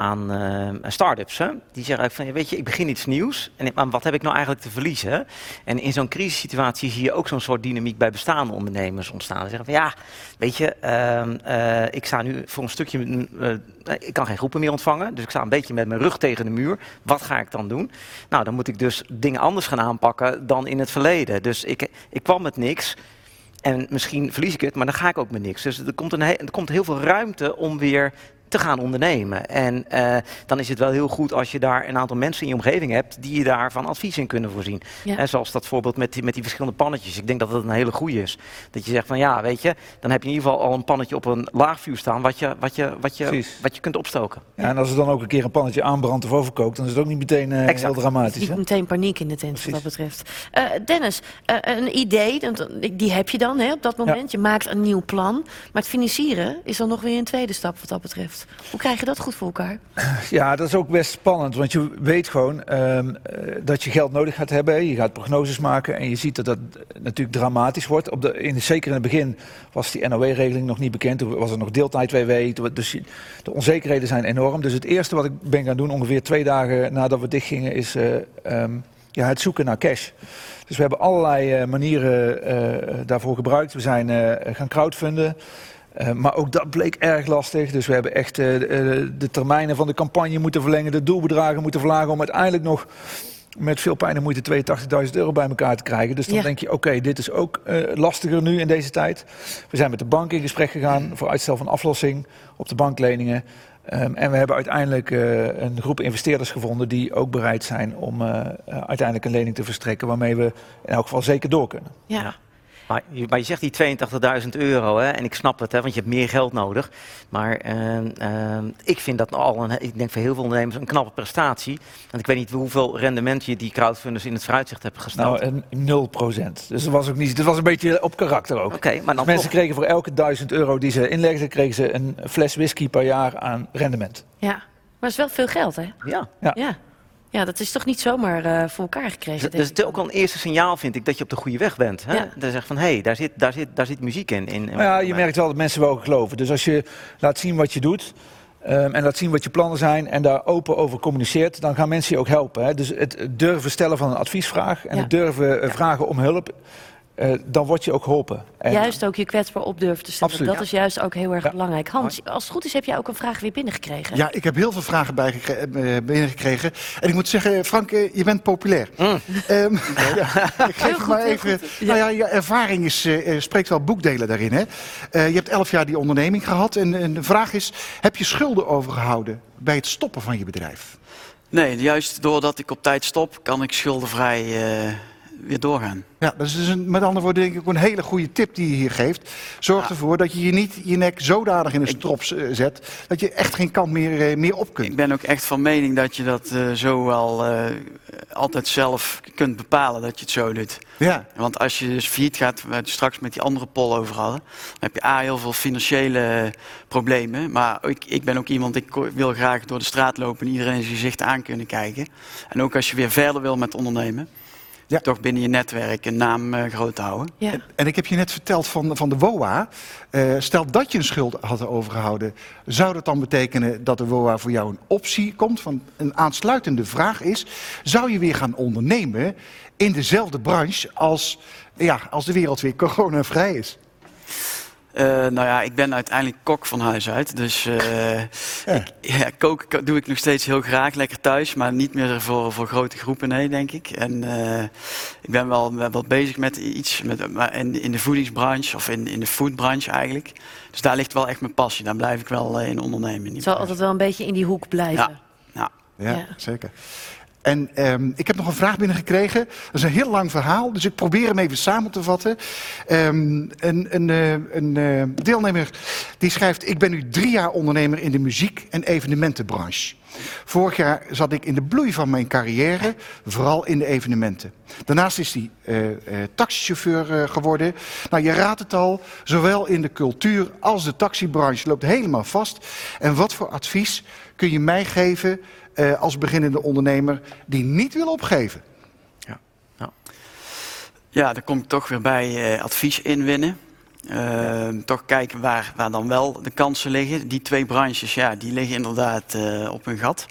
aan eh, start-ups. Hè? Die zeggen van, weet je, ik begin iets nieuws. En maar wat heb ik nou eigenlijk te verliezen? En in zo'n crisissituatie zie je ook zo'n soort dynamiek bij bestaande ondernemers ontstaan. Ze zeggen van, ja, weet je, ehm, eh, ik sta nu voor een stukje... mm, eh, ik kan geen groepen meer ontvangen, dus ik sta een beetje met mijn rug tegen de muur. Wat ga ik dan doen? Nou, dan moet ik dus dingen anders gaan aanpakken dan in het verleden. Dus ik, ik kwam met niks. En misschien verlies ik het, maar dan ga ik ook met niks. Dus er komt, een er komt heel veel ruimte om weer te gaan ondernemen. En eh, dan is het wel heel goed als je daar een aantal mensen in je omgeving hebt die je daar van advies in kunnen voorzien. Ja. Hè, zoals dat voorbeeld met die, met die verschillende pannetjes. Ik denk dat dat een hele goede is. Dat je zegt van ja, weet je, dan heb je in ieder geval al een pannetje op een laag vuur staan wat je, wat je, wat je, Precies. wat je kunt opstoken. Ja, en als er dan ook een keer een pannetje aanbrandt of overkookt, dan is het ook niet meteen eh, heel dramatisch. Niet Hè? meteen paniek in de tent wat dat betreft. Eh, Dennis, een idee, die heb je dan hè, op dat moment. Je maakt een nieuw plan. Maar het financieren is dan nog weer een tweede stap wat dat betreft. Hoe krijg je dat goed voor elkaar? Ja, dat is ook best spannend, want je weet gewoon ehm, eh, dat je geld nodig gaat hebben. Je gaat prognoses maken en je ziet dat dat natuurlijk dramatisch wordt. Op de, in, zeker in het begin was die NOW-regeling nog niet bekend. Toen was er nog deeltijd-WW. Dus de onzekerheden zijn enorm. Dus het eerste wat ik ben gaan doen, ongeveer twee dagen nadat we dichtgingen, is eh, ehm, ja, het zoeken naar cash. Dus we hebben allerlei eh, manieren daarvoor gebruikt. We zijn gaan crowdfunden. Eh, maar ook dat bleek erg lastig. Dus we hebben echt eh, de, eh, de termijnen van de campagne moeten verlengen, de doelbedragen moeten verlagen om uiteindelijk nog met veel pijn en moeite 82.000 euro bij elkaar te krijgen. Dus dan Ja. denk je, oké, dit is ook eh, lastiger nu in deze tijd. We zijn met de bank in gesprek gegaan voor uitstel van aflossing op de bankleningen. Ehm, en we hebben uiteindelijk eh, een groep investeerders gevonden die ook bereid zijn om uiteindelijk een lening te verstrekken waarmee we in elk geval zeker door kunnen. Ja. Maar je, maar je zegt die 82.000 euro, hè, en ik snap het, hè, want je hebt meer geld nodig. Maar ehm, ehm, ik vind dat al, een, ik denk voor heel veel ondernemers, een knappe prestatie. Want ik weet niet hoeveel rendement je die crowdfunders in het vooruitzicht hebt gesteld. Nou, een 0 procent. Dus dat was ook niet. Dat was een beetje op karakter ook. Oké, maar dan mensen toch- kregen voor elke 1000 euro die ze inlegden, kregen ze een fles whisky per jaar aan rendement. Ja, maar het is wel veel geld, hè? Ja. Ja. Ja, ja dat is toch niet zomaar eh, voor elkaar gekregen. Dus het is ook al een eerste signaal, vind ik, dat je op de goede weg bent. Hè? Ja. Dat zegt van, hé, hey, daar, zit, daar, zit, daar zit muziek in. in, in Maar ja, je merkt wel dat mensen wel geloven. Dus als je laat zien wat je doet ehm, en laat zien wat je plannen zijn en daar open over communiceert, dan gaan mensen je ook helpen. Hè? Dus het durven stellen van een adviesvraag en Ja. het durven eh, vragen om hulp, eh, dan word je ook geholpen. En- Juist ook je kwetsbaar op durven te stellen. Absoluut. Dat is juist ook heel erg belangrijk. Hans, als het goed is heb jij ook een vraag weer binnengekregen. Ja, ik heb heel veel vragen bijgekre- eh, binnengekregen. En ik moet zeggen, Frank, eh, je bent populair. Ehm, ja, ik geef het maar even. Nou ja, je ervaring is, eh, eh, spreekt wel boekdelen daarin. Hè? Eh, je hebt elf jaar die onderneming gehad. En, en de vraag is, heb je schulden overgehouden bij het stoppen van je bedrijf? Nee, juist doordat ik op tijd stop, kan ik schuldenvrij eh, weer doorgaan. Ja, dat is dus een, met andere woorden denk ik ook een hele goede tip die je hier geeft. Zorg ervoor dat je je niet je nek zodanig in de strop eh, zet... dat je echt geen kant meer, eh, meer op kunt. Ik ben ook echt van mening dat je dat eh, zo wel altijd zelf kunt bepalen dat je het zo doet. Ja. Want als je dus failliet gaat, waar we het straks met die andere poll over hadden, dan heb je A, heel veel financiële problemen. Maar ik, ik ben ook iemand, ik wil graag door de straat lopen en iedereen zijn gezicht aan kunnen kijken. En ook als je weer verder wil met ondernemen, toch binnen je netwerk een naam eh, groot te houden. Ja. En ik heb je net verteld van, van de WOA. Eh, stel dat je een schuld had overgehouden, zou dat dan betekenen dat de WOA voor jou een optie komt? Van een aansluitende vraag is: zou je weer gaan ondernemen in dezelfde branche als, ja, als de wereld weer coronavrij is? Eh, nou ja, ik ben uiteindelijk kok van huis uit. Dus eh, ik, ja, koken ko- doe ik nog steeds heel graag, lekker thuis. Maar niet meer voor, voor grote groepen, nee, denk ik. En eh, ik ben wel, wel bezig met iets met, in, in de voedingsbranche of in, in de foodbranche eigenlijk. Dus daar ligt wel echt mijn passie. Daar blijf ik wel in ondernemen. Het zal altijd wel een beetje in die hoek blijven. Ja. Ja, Ja. zeker. En ehm, ik heb nog een vraag binnengekregen. Dat is een heel lang verhaal, dus ik probeer hem even samen te vatten. Ehm, een een, eh, eh, deelnemer die schrijft... Ik ben nu drie jaar ondernemer in de muziek- en evenementenbranche. Vorig jaar zat ik in de bloei van mijn carrière, vooral in de evenementen. Daarnaast is hij uh, taxichauffeur geworden. Nou, je raadt het al, zowel in de cultuur als de taxibranche loopt helemaal vast. En wat voor advies kun je mij geven als beginnende ondernemer die niet wil opgeven? Ja, nou. ja dan kom ik toch weer bij advies inwinnen. Uh, toch kijken waar, waar dan wel de kansen liggen. Die twee branches, ja, die liggen inderdaad uh, op hun gat.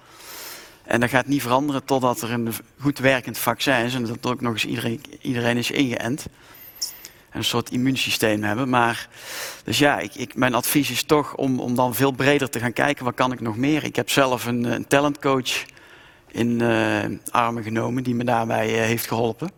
En dat gaat niet veranderen totdat er een goed werkend vaccin is en dat ook nog eens iedereen, iedereen is ingeënt. En een soort immuunsysteem hebben. Maar, dus ja, ik, ik, mijn advies is toch om, om dan veel breder te gaan kijken. Wat kan ik nog meer? Ik heb zelf een, een talentcoach in uh, armen genomen die me daarbij heeft geholpen.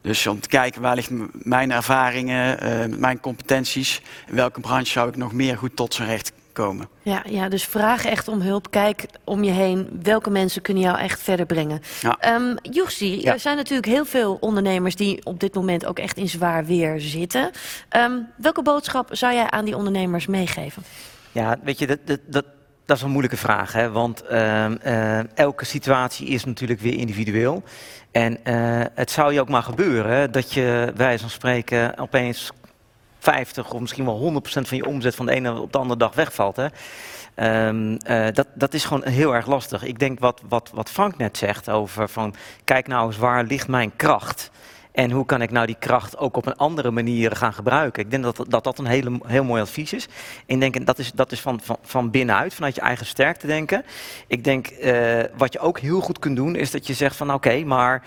Dus om te kijken waar liggen mijn ervaringen, mijn competenties, in welke branche zou ik nog meer goed tot zijn recht komen. Ja, ja, dus vraag echt om hulp. Kijk om je heen. Welke mensen kunnen jou echt verder brengen? Ja. Um, ja. er zijn natuurlijk heel veel ondernemers die op dit moment ook echt in zwaar weer zitten. Um, welke boodschap zou jij aan die ondernemers meegeven? Ja, weet je, dat, dat, dat, dat is een moeilijke vraag. Hè? Want uh, uh, elke situatie is natuurlijk weer individueel. En uh, het zou je ook maar gebeuren dat je, wij van spreken, opeens 50 of misschien wel 100% van je omzet van de ene op de andere dag wegvalt. Hè? Um, uh, dat, dat is gewoon heel erg lastig. Ik denk wat, wat, wat Frank net zegt over van, kijk nou eens waar ligt mijn kracht. En hoe kan ik nou die kracht ook op een andere manier gaan gebruiken? Ik denk dat dat, dat een hele, heel mooi advies is. Ik denk dat is, dat is van, van, van binnenuit, vanuit je eigen sterkte denken. Ik denk uh, wat je ook heel goed kunt doen, is dat je zegt van oké, maar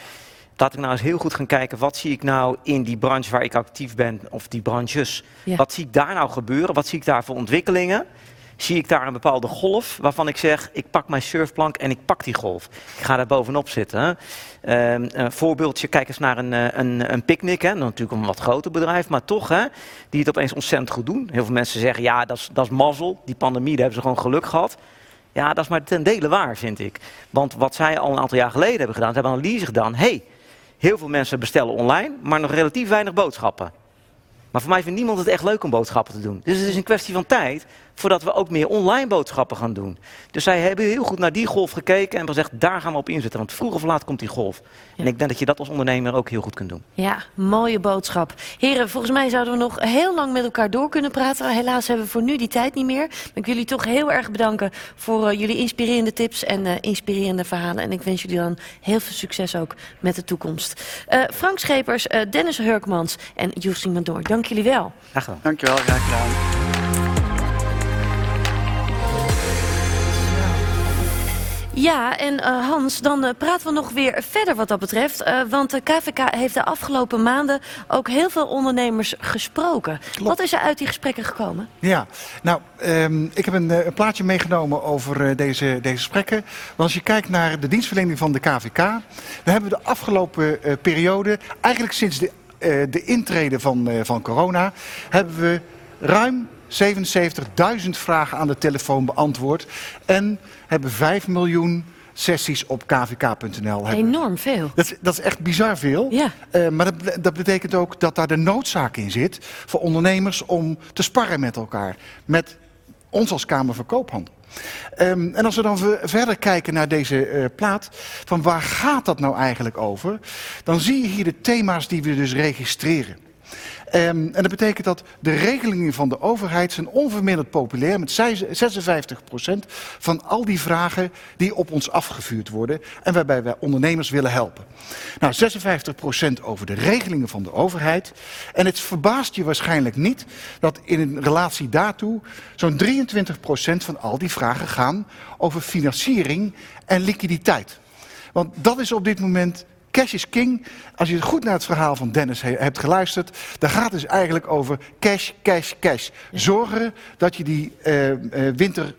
laat ik nou eens heel goed gaan kijken, wat zie ik nou in die branche waar ik actief ben, of die branches. Ja. Wat zie ik daar nou gebeuren? Wat zie ik daar voor ontwikkelingen? Zie ik daar een bepaalde golf waarvan ik zeg, ik pak mijn surfplank en ik pak die golf. Ik ga daar bovenop zitten. Um, een voorbeeldje, kijk eens naar een, een, een picknick. Hè. Natuurlijk een wat groter bedrijf, maar toch, hè, die het opeens ontzettend goed doen. Heel veel mensen zeggen, ja, dat is, dat is mazzel. Die pandemie, daar hebben ze gewoon geluk gehad. Ja, dat is maar ten dele waar, vind ik. Want wat zij al een aantal jaar geleden hebben gedaan, ze hebben analyse gedaan. hey, heel veel mensen bestellen online, maar nog relatief weinig boodschappen. Maar voor mij vindt niemand het echt leuk om boodschappen te doen. Dus het is een kwestie van tijd voordat we ook meer online boodschappen gaan doen. Dus zij hebben heel goed naar die golf gekeken en gezegd, daar gaan we op inzetten. Want vroeg of laat komt die golf. Ja. En ik denk dat je dat als ondernemer ook heel goed kunt doen. Ja, mooie boodschap. Heren, volgens mij zouden we nog heel lang met elkaar door kunnen praten. Helaas hebben we voor nu die tijd niet meer. Maar ik wil jullie toch heel erg bedanken voor uh, jullie inspirerende tips en uh, inspirerende verhalen. En ik wens jullie dan heel veel succes ook met de toekomst. Uh, Frank Schepers, Dennis Hurkmans en Justin Mandoor, dank jullie wel. Graag gedaan. Dankjewel, graag gedaan. Ja, en uh, Hans, dan uh, praten we nog weer verder wat dat betreft. Uh, want de KVK heeft de afgelopen maanden ook heel veel ondernemers gesproken. Klopt. Wat is er uit die gesprekken gekomen? Ja, nou, um, ik heb een, een, plaatje meegenomen over deze, deze gesprekken. Want als je kijkt naar de dienstverlening van de KVK... dan hebben we de afgelopen periode, eigenlijk sinds de, de intrede van, van corona... hebben we ruim 77.000 vragen aan de telefoon beantwoord. En hebben 5 miljoen sessies op kvk.nl. Enorm veel. Dat, dat, is echt bizar veel. Ja. Uh, maar dat, dat, betekent ook dat daar de noodzaak in zit voor ondernemers om te sparren met elkaar. Met ons als Kamer van Koophandel. Um, en als we dan verder kijken naar deze uh, plaat, van waar gaat dat nou eigenlijk over? Dan zie je hier de thema's die we dus registreren. Um, en dat betekent dat de regelingen van de overheid zijn onverminderd populair met 56% van al die vragen die op ons afgevuurd worden en waarbij wij ondernemers willen helpen. Nou, 56% over de regelingen van de overheid. En het verbaast je waarschijnlijk niet dat in relatie daartoe zo'n 23% van al die vragen gaan over financiering en liquiditeit. Want dat is op dit moment Cash is king. Als je goed naar het verhaal van Dennis hebt geluisterd, dan gaat het dus eigenlijk over cash, cash, cash. Zorgen dat je die uh, uh, winter,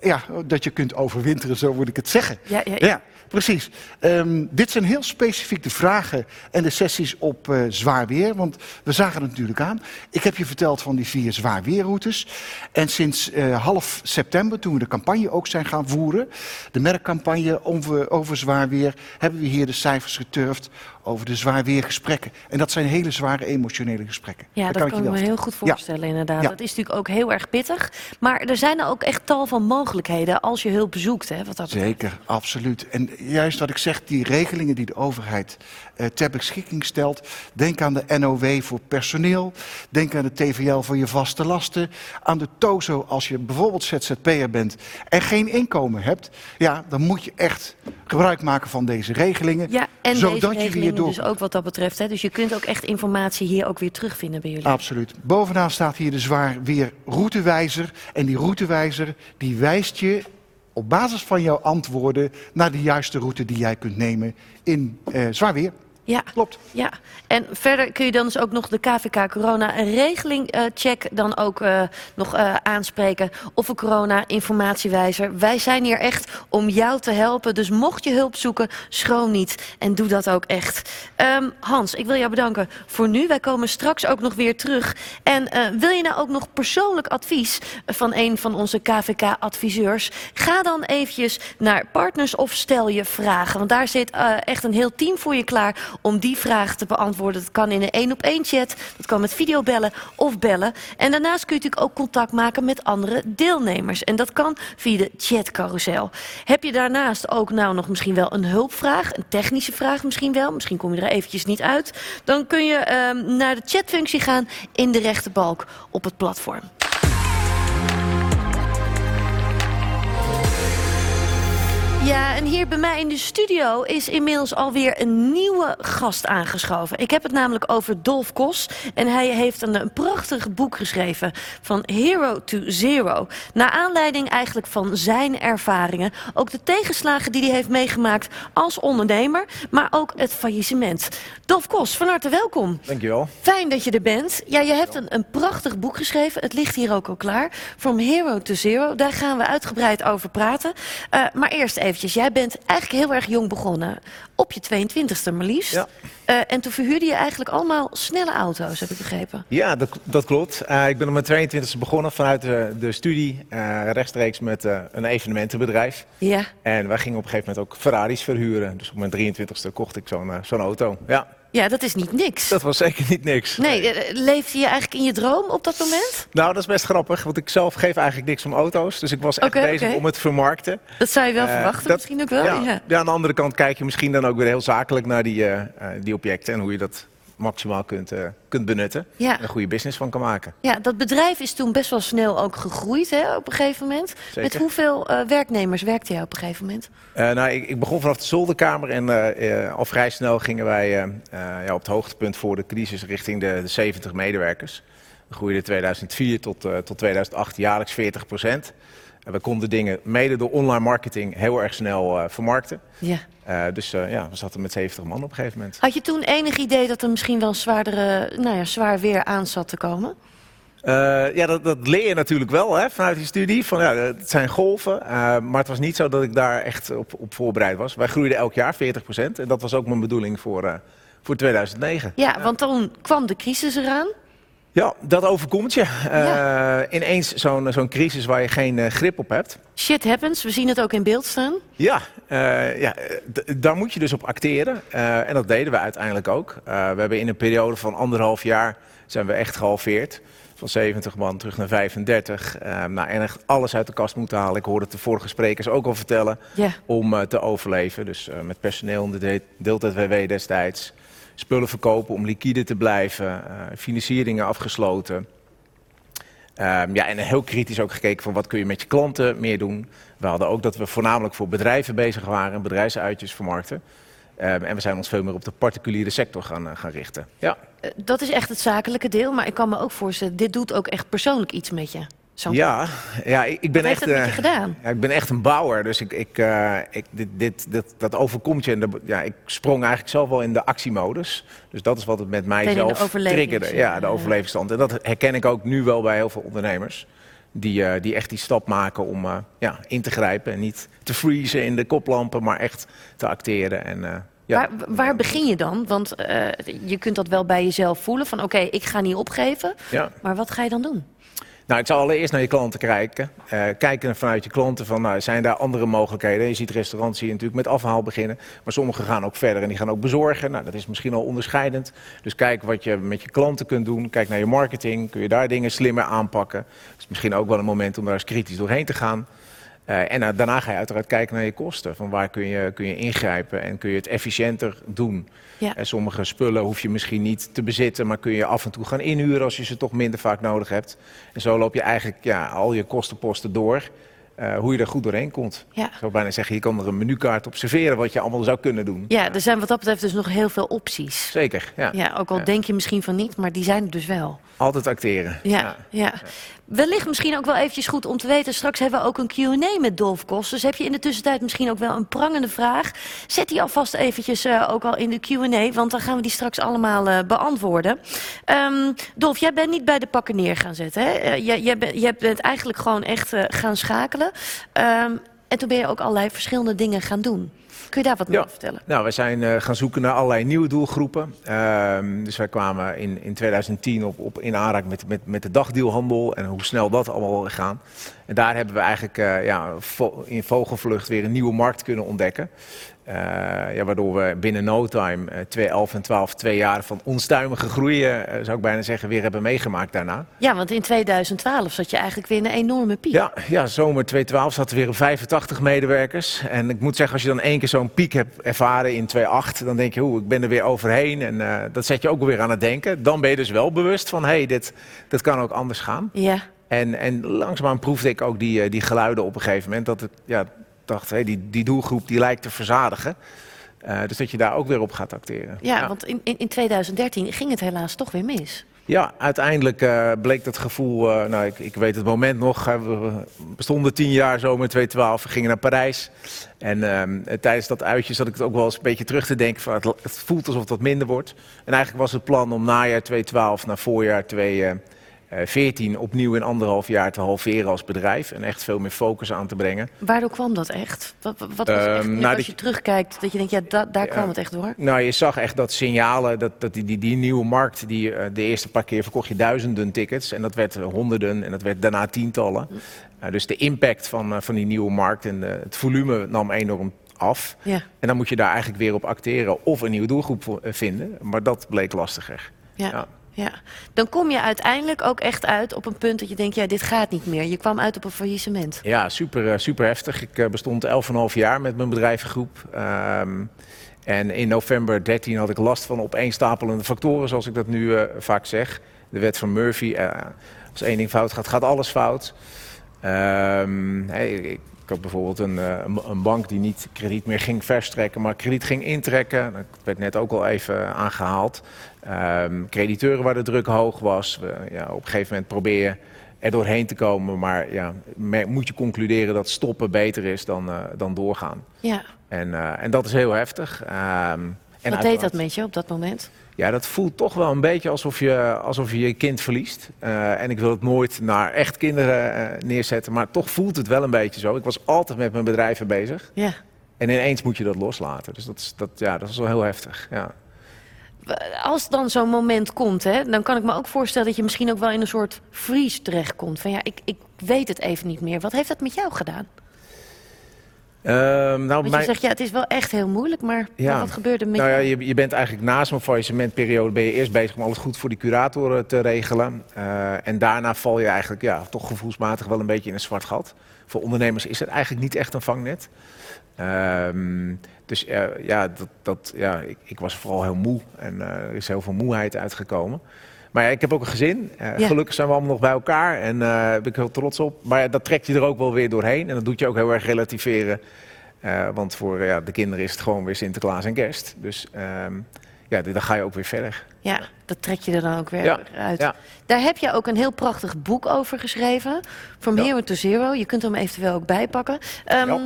ja, dat je kunt overwinteren, zo moet ik het zeggen. Ja, ja, ja. ja Precies. Ehm, dit zijn heel specifiek de vragen en de sessies op eh, zwaar weer. Want we zagen het natuurlijk aan. Ik heb je verteld van die vier zwaar weerroutes. En sinds eh, half september, toen we de campagne ook zijn gaan voeren, de merkcampagne over, over zwaar weer, hebben we hier de cijfers geturfd over de zwaar weergesprekken. En dat zijn hele zware emotionele gesprekken. Ja, dat, ik kan je ik me heel goed voorstellen inderdaad. Ja. Dat is natuurlijk ook heel erg pittig. Maar er zijn er ook echt tal van mogelijkheden als je hulp zoekt. Hè, wat dat betreft. Zeker, absoluut. En juist wat ik zeg, die regelingen die de overheid ter beschikking stelt. Denk aan de NOW voor personeel. Denk aan de TVL voor je vaste lasten. Aan de TOZO als je bijvoorbeeld ZZP'er bent en geen inkomen hebt. Ja, dan moet je echt gebruik maken van deze regelingen. Ja, en zodat deze je weer regelingen door... dus ook wat dat betreft. Hè. Dus je kunt ook echt informatie hier ook weer terugvinden bij jullie. Absoluut. Bovenaan staat hier de zwaar weer routewijzer. En die routewijzer die wijst je op basis van jouw antwoorden naar de juiste route die jij kunt nemen in eh, zwaar weer. Ja, klopt. Ja, en verder kun je dan dus ook nog de KVK corona regeling eh, check dan ook eh, nog eh, aanspreken. Of een corona informatiewijzer. Wij zijn hier echt om jou te helpen. Dus mocht je hulp zoeken, schroom niet. En doe dat ook echt. Ehm, Hans, ik wil jou bedanken voor nu. Wij komen straks ook nog weer terug. En wil je nou ook nog persoonlijk advies van een van onze KVK-adviseurs? Ga dan eventjes naar Partners of stel je vragen. Want daar zit echt een heel team voor je klaar om die vragen te beantwoorden. Dat kan in een één op één chat, dat kan met videobellen of bellen. En daarnaast kun je natuurlijk ook contact maken met andere deelnemers. En dat kan via de chatcarousel. Heb je daarnaast ook nou nog misschien wel een hulpvraag, een technische vraag misschien wel, misschien kom je er eventjes niet uit, dan kun je ehm, naar de chatfunctie gaan in de rechterbalk op het platform. Ja, en hier bij mij in de studio is inmiddels alweer een nieuwe gast aangeschoven. Ik heb het namelijk over Dolf Kos. En hij heeft een, een prachtig boek geschreven van Hero to Zero. Naar aanleiding eigenlijk van zijn ervaringen. Ook de tegenslagen die hij heeft meegemaakt als ondernemer. Maar ook het faillissement. Dolf Kos, van harte welkom. Dankjewel. Fijn dat je er bent. Ja, je hebt een, een prachtig boek geschreven. Het ligt hier ook al klaar. From Hero to Zero. Daar gaan we uitgebreid over praten. Uh, maar eerst eventjes. Jij bent eigenlijk heel erg jong begonnen. Op je 22e maar liefst. Ja. Uh, en toen verhuurde je eigenlijk allemaal snelle auto's, heb ik begrepen. Ja, dat, dat klopt. Uh, ik ben op mijn 22e begonnen vanuit de, de studie. Uh, rechtstreeks met een evenementenbedrijf. Ja. En wij gingen op een gegeven moment ook Ferraris verhuren. Dus op mijn 23e kocht ik zo'n zo'n auto. Ja. Ja, dat is niet niks. Dat was zeker niet niks. Nee, nee, leefde je eigenlijk in je droom op dat moment? Nou, dat is best grappig, want ik zelf geef eigenlijk niks om auto's. Dus ik was echt okay, bezig okay. om het te vermarkten. Dat zou je wel uh, verwachten, dat, misschien ook wel. Ja, ja. ja. aan de andere kant kijk je misschien dan ook weer heel zakelijk naar die, uh, die objecten en hoe je dat maximaal kunt, uh, kunt benutten. Ja. En een goede business van kan maken. Ja, dat bedrijf is toen best wel snel ook gegroeid hè, op een gegeven moment. Zeker. Met hoeveel uh, werknemers werkte jij op een gegeven moment? Uh, nou, ik, ik, begon vanaf de zolderkamer en al vrij snel gingen wij ja, op het hoogtepunt voor de crisis richting de, de 70 medewerkers. We groeiden 2004 tot, tot 2008 jaarlijks 40 procent. En we konden dingen mede door online marketing heel erg snel uh, vermarkten. Ja. Uh, dus uh, ja, we zaten met 70 man op een gegeven moment. Had je toen enig idee dat er misschien wel zwaardere, nou ja, zwaar weer aan zat te komen? ja, dat, dat, leer je natuurlijk wel hè, vanuit die studie. Van, ja, het zijn golven. maar het was niet zo dat ik daar echt op, op voorbereid was. Wij groeiden elk jaar 40 procent. En dat was ook mijn bedoeling voor, voor 2009. Ja, want toen kwam de crisis eraan. Ja, dat overkomt je. Uh, ja. Ineens zo'n zo'n crisis waar je geen uh, grip op hebt. Shit happens, we zien het ook in beeld staan. Ja, uh, ja daar moet je dus op acteren. en dat deden we uiteindelijk ook. we hebben in een periode van anderhalf jaar zijn we echt gehalveerd. Van 70 man terug naar 35. nou, en echt alles uit de kast moeten halen. Ik hoorde het de vorige sprekers ook al vertellen. Ja. Om te overleven. Dus met personeel in de deeltijd WW destijds spullen verkopen om liquide te blijven, uh, financieringen afgesloten. Um, ja, en heel kritisch ook gekeken van wat kun je met je klanten meer doen. We hadden ook dat we voornamelijk voor bedrijven bezig waren, bedrijfsuitjes vermarkten. Um, en we zijn ons veel meer op de particuliere sector gaan, uh, gaan richten. Ja. Uh, dat is echt het zakelijke deel, maar ik kan me ook voorstellen, dit doet ook echt persoonlijk iets met je. Zo. Ja, ja, ik, ben Wat echt. gedaan? Ja, ik ben echt een bouwer, dus ik, ik, uh, ik, dit, dit, dit, dat overkomt je. En de, ja, ik sprong eigenlijk zelf wel in de actiemodus. Dus dat is wat het met mij zelf triggerde. Ja, de overlevingsstand. En dat herken ik ook nu wel bij heel veel ondernemers. die, eh, die echt die stap maken om eh, ja, in te grijpen. En niet te freezen in de koplampen, maar echt te acteren. En, eh, ja. Waar, waar begin je dan? Want eh, je kunt dat wel bij jezelf voelen van oké, ik ga niet opgeven. Ja. Maar wat ga je dan doen? Nou, ik zou allereerst naar je klanten kijken. Eh, kijken vanuit je klanten van, nou, zijn daar andere mogelijkheden? Je ziet restaurants hier natuurlijk met afhaal beginnen. Maar sommigen gaan ook verder en die gaan ook bezorgen. Nou, dat is misschien al onderscheidend. Dus kijk wat je met je klanten kunt doen. Kijk naar je marketing. Kun je daar dingen slimmer aanpakken? Het is misschien ook wel een moment om daar eens kritisch doorheen te gaan. Eh, en eh, daarna ga je uiteraard kijken naar je kosten. Van waar kun je, kun je ingrijpen en kun je het efficiënter doen? Ja. En sommige spullen hoef je misschien niet te bezitten, maar kun je af en toe gaan inhuren als je ze toch minder vaak nodig hebt. En zo loop je eigenlijk ja, al je kostenposten door. Eh, hoe je er goed doorheen komt. Ja. Ik zou bijna zeggen, je kan er een menukaart op serveren wat je allemaal zou kunnen doen. Ja, er zijn wat dat betreft dus nog heel veel opties. Zeker, ja. Ja, ook al Ja. denk je misschien van niet, maar die zijn er dus wel. Altijd acteren. Ja, ja. Wellicht misschien ook wel eventjes goed om te weten. Straks hebben we ook een Q&A met Dolf Kos. Dus heb je in de tussentijd misschien ook wel een prangende vraag. Zet die alvast eventjes eh, ook al in de Q&A. Want dan gaan we die straks allemaal eh, beantwoorden. Ehm, Dolf, jij bent niet bij de pakken neer gaan zetten. Hè? Jij, jij, bent, jij bent eigenlijk gewoon echt gaan schakelen. Ehm, en toen ben je ook allerlei verschillende dingen gaan doen. Kun je daar wat meer over vertellen? Nou, we zijn eh, gaan zoeken naar allerlei nieuwe doelgroepen. Ehm, dus wij kwamen in, in 2010 op, op in aanraking met, met, met de dagdeelhandel en hoe snel dat allemaal gaan. En daar hebben we eigenlijk eh, ja, vo- in vogelvlucht weer een nieuwe markt kunnen ontdekken. Eh, ja, waardoor we binnen no time, eh 2011 en 12, twee jaar van onstuimige groei, eh, zou ik bijna zeggen, weer hebben meegemaakt daarna. Ja, want in 2012 zat je eigenlijk weer in een enorme piek. Ja, ja, zomer 2012 zaten we weer op 85 medewerkers. En ik moet zeggen, als je dan één keer zo'n piek hebt ervaren in 2008, dan denk je, oeh, ik ben er weer overheen. En dat zet je ook weer aan het denken. Dan ben je dus wel bewust van, hé, hey, dit, dit kan ook anders gaan. Ja. En, en langzaamaan proefde ik ook die, die geluiden op een gegeven moment. Dat ik ja, dacht, hé, die, die doelgroep die lijkt te verzadigen. Eh, dus dat je daar ook weer op gaat acteren. Ja, want in, in, in 2013 ging het helaas toch weer mis. Ja, uiteindelijk eh, bleek dat gevoel, eh, nou ik, ik weet het moment nog, we bestonden tien jaar zomer 2012, we gingen naar Parijs. En ehm, tijdens dat uitje zat ik het ook wel eens een beetje terug te denken van het, het voelt alsof wat minder wordt. En eigenlijk was het plan om najaar 2012 naar voorjaar 2014 opnieuw in anderhalf jaar te halveren als bedrijf. En echt veel meer focus aan te brengen. Waardoor kwam dat echt? Wat, wat was echt, Ehm, nou, als je terugkijkt, dat je denkt, ja, da- daar kwam het echt door? Nou, je zag echt dat signalen, dat, dat die, die, die nieuwe markt, die, eh, de eerste paar keer verkocht je duizenden tickets. En dat werd eh, honderden en dat werd daarna tientallen. Eh, dus de impact van, eh, van die nieuwe markt en de- het volume nam enorm af. Ja. En dan moet je daar eigenlijk weer op acteren of een nieuwe doelgroep eh, vinden. Maar dat bleek lastiger. Ja. ja. Dan kom je uiteindelijk ook echt uit op een punt dat je denkt, ja, dit gaat niet meer. Je kwam uit op een faillissement. Ja, super, eh, super heftig. Ik eh, bestond 11,5 jaar met mijn bedrijvengroep. Ehm, en in november 13 had ik last van opeenstapelende factoren, zoals ik dat nu eh, vaak zeg. De wet van Murphy. als één ding fout gaat, gaat alles fout. Ik had bijvoorbeeld een, eh, een- bank die niet krediet meer ging verstrekken, maar krediet ging intrekken. Dat werd net ook al even aangehaald. Ehm, crediteuren waar de druk hoog was. We, ja, op een gegeven moment probeer je er doorheen te komen. Maar ja, moet je concluderen dat stoppen beter is dan, eh, dan doorgaan. Ja. En, eh, en dat is heel heftig. Ehm, en Wat deed dat met je op dat moment? Ja, dat voelt toch wel een beetje alsof je alsof je, je kind verliest. Eh, en ik wil het nooit naar echt kinderen eh, neerzetten, maar toch voelt het wel een beetje zo. Ik was altijd met mijn bedrijven bezig. Ja. En ineens moet je dat loslaten. Dus dat is, dat, ja, dat is wel heel heftig. Ja. Als dan zo'n moment komt, hè, dan kan ik me ook voorstellen dat je misschien ook wel in een soort freeze terechtkomt. Van ja, ik, ik weet het even niet meer. Wat heeft dat met jou gedaan? Ehm, nou, Want je mijn- zegt, ja, het is wel echt heel moeilijk, maar wat gebeurde met nou ja, je, je bent eigenlijk naast mijn faillissementperiode ben je eerst bezig om alles goed voor die curatoren te regelen. Eh, en daarna val je eigenlijk ja, toch gevoelsmatig wel een beetje in een zwart gat. Voor ondernemers is het eigenlijk niet echt een vangnet. Ehm, dus eh, ja, dat, dat, ja ik, ik was vooral heel moe en eh, er is heel veel moeheid uitgekomen. Maar ja, ik heb ook een gezin. Eh, Ja. Gelukkig zijn we allemaal nog bij elkaar en eh, daar ben ik heel trots op. Maar ja, dat trekt je er ook wel weer doorheen en dat doet je ook heel erg relativeren. Eh, want voor ja, de kinderen is het gewoon weer Sinterklaas en kerst. Dus ehm, ja, dan ga je ook weer verder. Ja, dat trek je er dan ook weer Ja, uit. ja. Daar heb je ook een heel prachtig boek over geschreven. From Hero to Zero. Je kunt hem eventueel ook bijpakken. Ehm,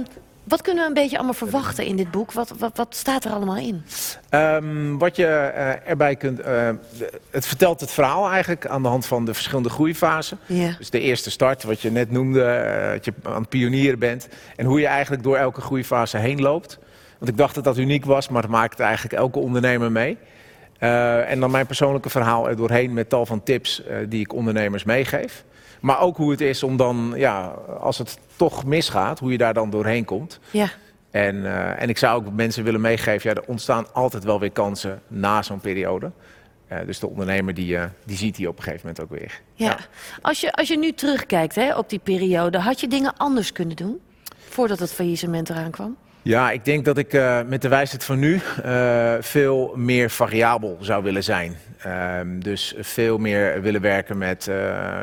Wat kunnen we een beetje allemaal verwachten in dit boek? Wat, wat, wat staat er allemaal in? Um, wat je uh, erbij kunt. Uh, het vertelt het verhaal eigenlijk aan de hand van de verschillende groeifasen. Dus de eerste start, wat je net noemde, uh, dat je aan het pionieren bent. En hoe je eigenlijk door elke groeifase heen loopt. Want ik dacht dat dat uniek was, maar dat maakt eigenlijk elke ondernemer mee. en dan mijn persoonlijke verhaal er doorheen met tal van tips die ik ondernemers meegeef. Maar ook hoe het is om dan, ja, als het toch misgaat, hoe je daar dan doorheen komt. Ja. En, uh, en ik zou ook mensen willen meegeven, ja, er ontstaan altijd wel weer kansen na zo'n periode. Uh, dus de ondernemer die, uh, die ziet die op een gegeven moment ook weer. Ja. ja. Als, je, als je nu terugkijkt hè, op die periode, had je dingen anders kunnen doen? Voordat het faillissement eraan kwam? Ja, ik denk dat ik uh, met de wijsheid van nu uh, veel meer variabel zou willen zijn. Uh, dus veel meer willen werken met uh,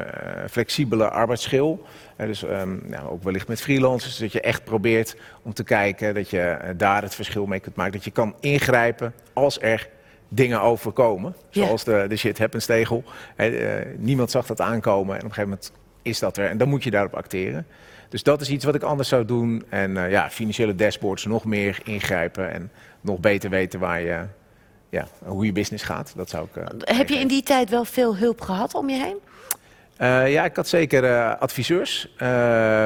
flexibele arbeidsschil. dus um, nou, ook wellicht met freelancers. Dat je echt probeert om te kijken dat je daar het verschil mee kunt maken. Dat je kan ingrijpen als er dingen overkomen. Zoals de, de shit happens tegel. niemand zag dat aankomen en op een gegeven moment is dat er. En dan moet je daarop acteren. Dus dat is iets wat ik anders zou doen. En uh, ja, financiële dashboards nog meer ingrijpen en nog beter weten waar je, ja, hoe je business gaat. Dat zou ik. Uh, Heb je in die tijd wel veel hulp gehad om je heen? Uh, ja, ik had zeker adviseurs.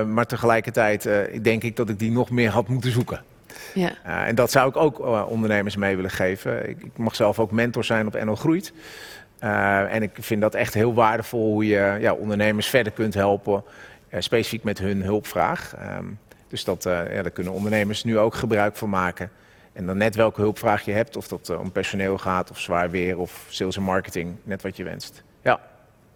maar tegelijkertijd denk ik dat ik die nog meer had moeten zoeken. Ja. en dat zou ik ook ondernemers mee willen geven. Ik, ik, mag zelf ook mentor zijn op NL Groeit. en ik vind dat echt heel waardevol hoe je ja, ondernemers verder kunt helpen. Uh, specifiek met hun hulpvraag. Um, dus dat, uh, ja, daar kunnen ondernemers nu ook gebruik van maken. En dan net welke hulpvraag je hebt, of dat uh, om personeel gaat, of zwaar weer, of sales en marketing, net wat je wenst. Ja.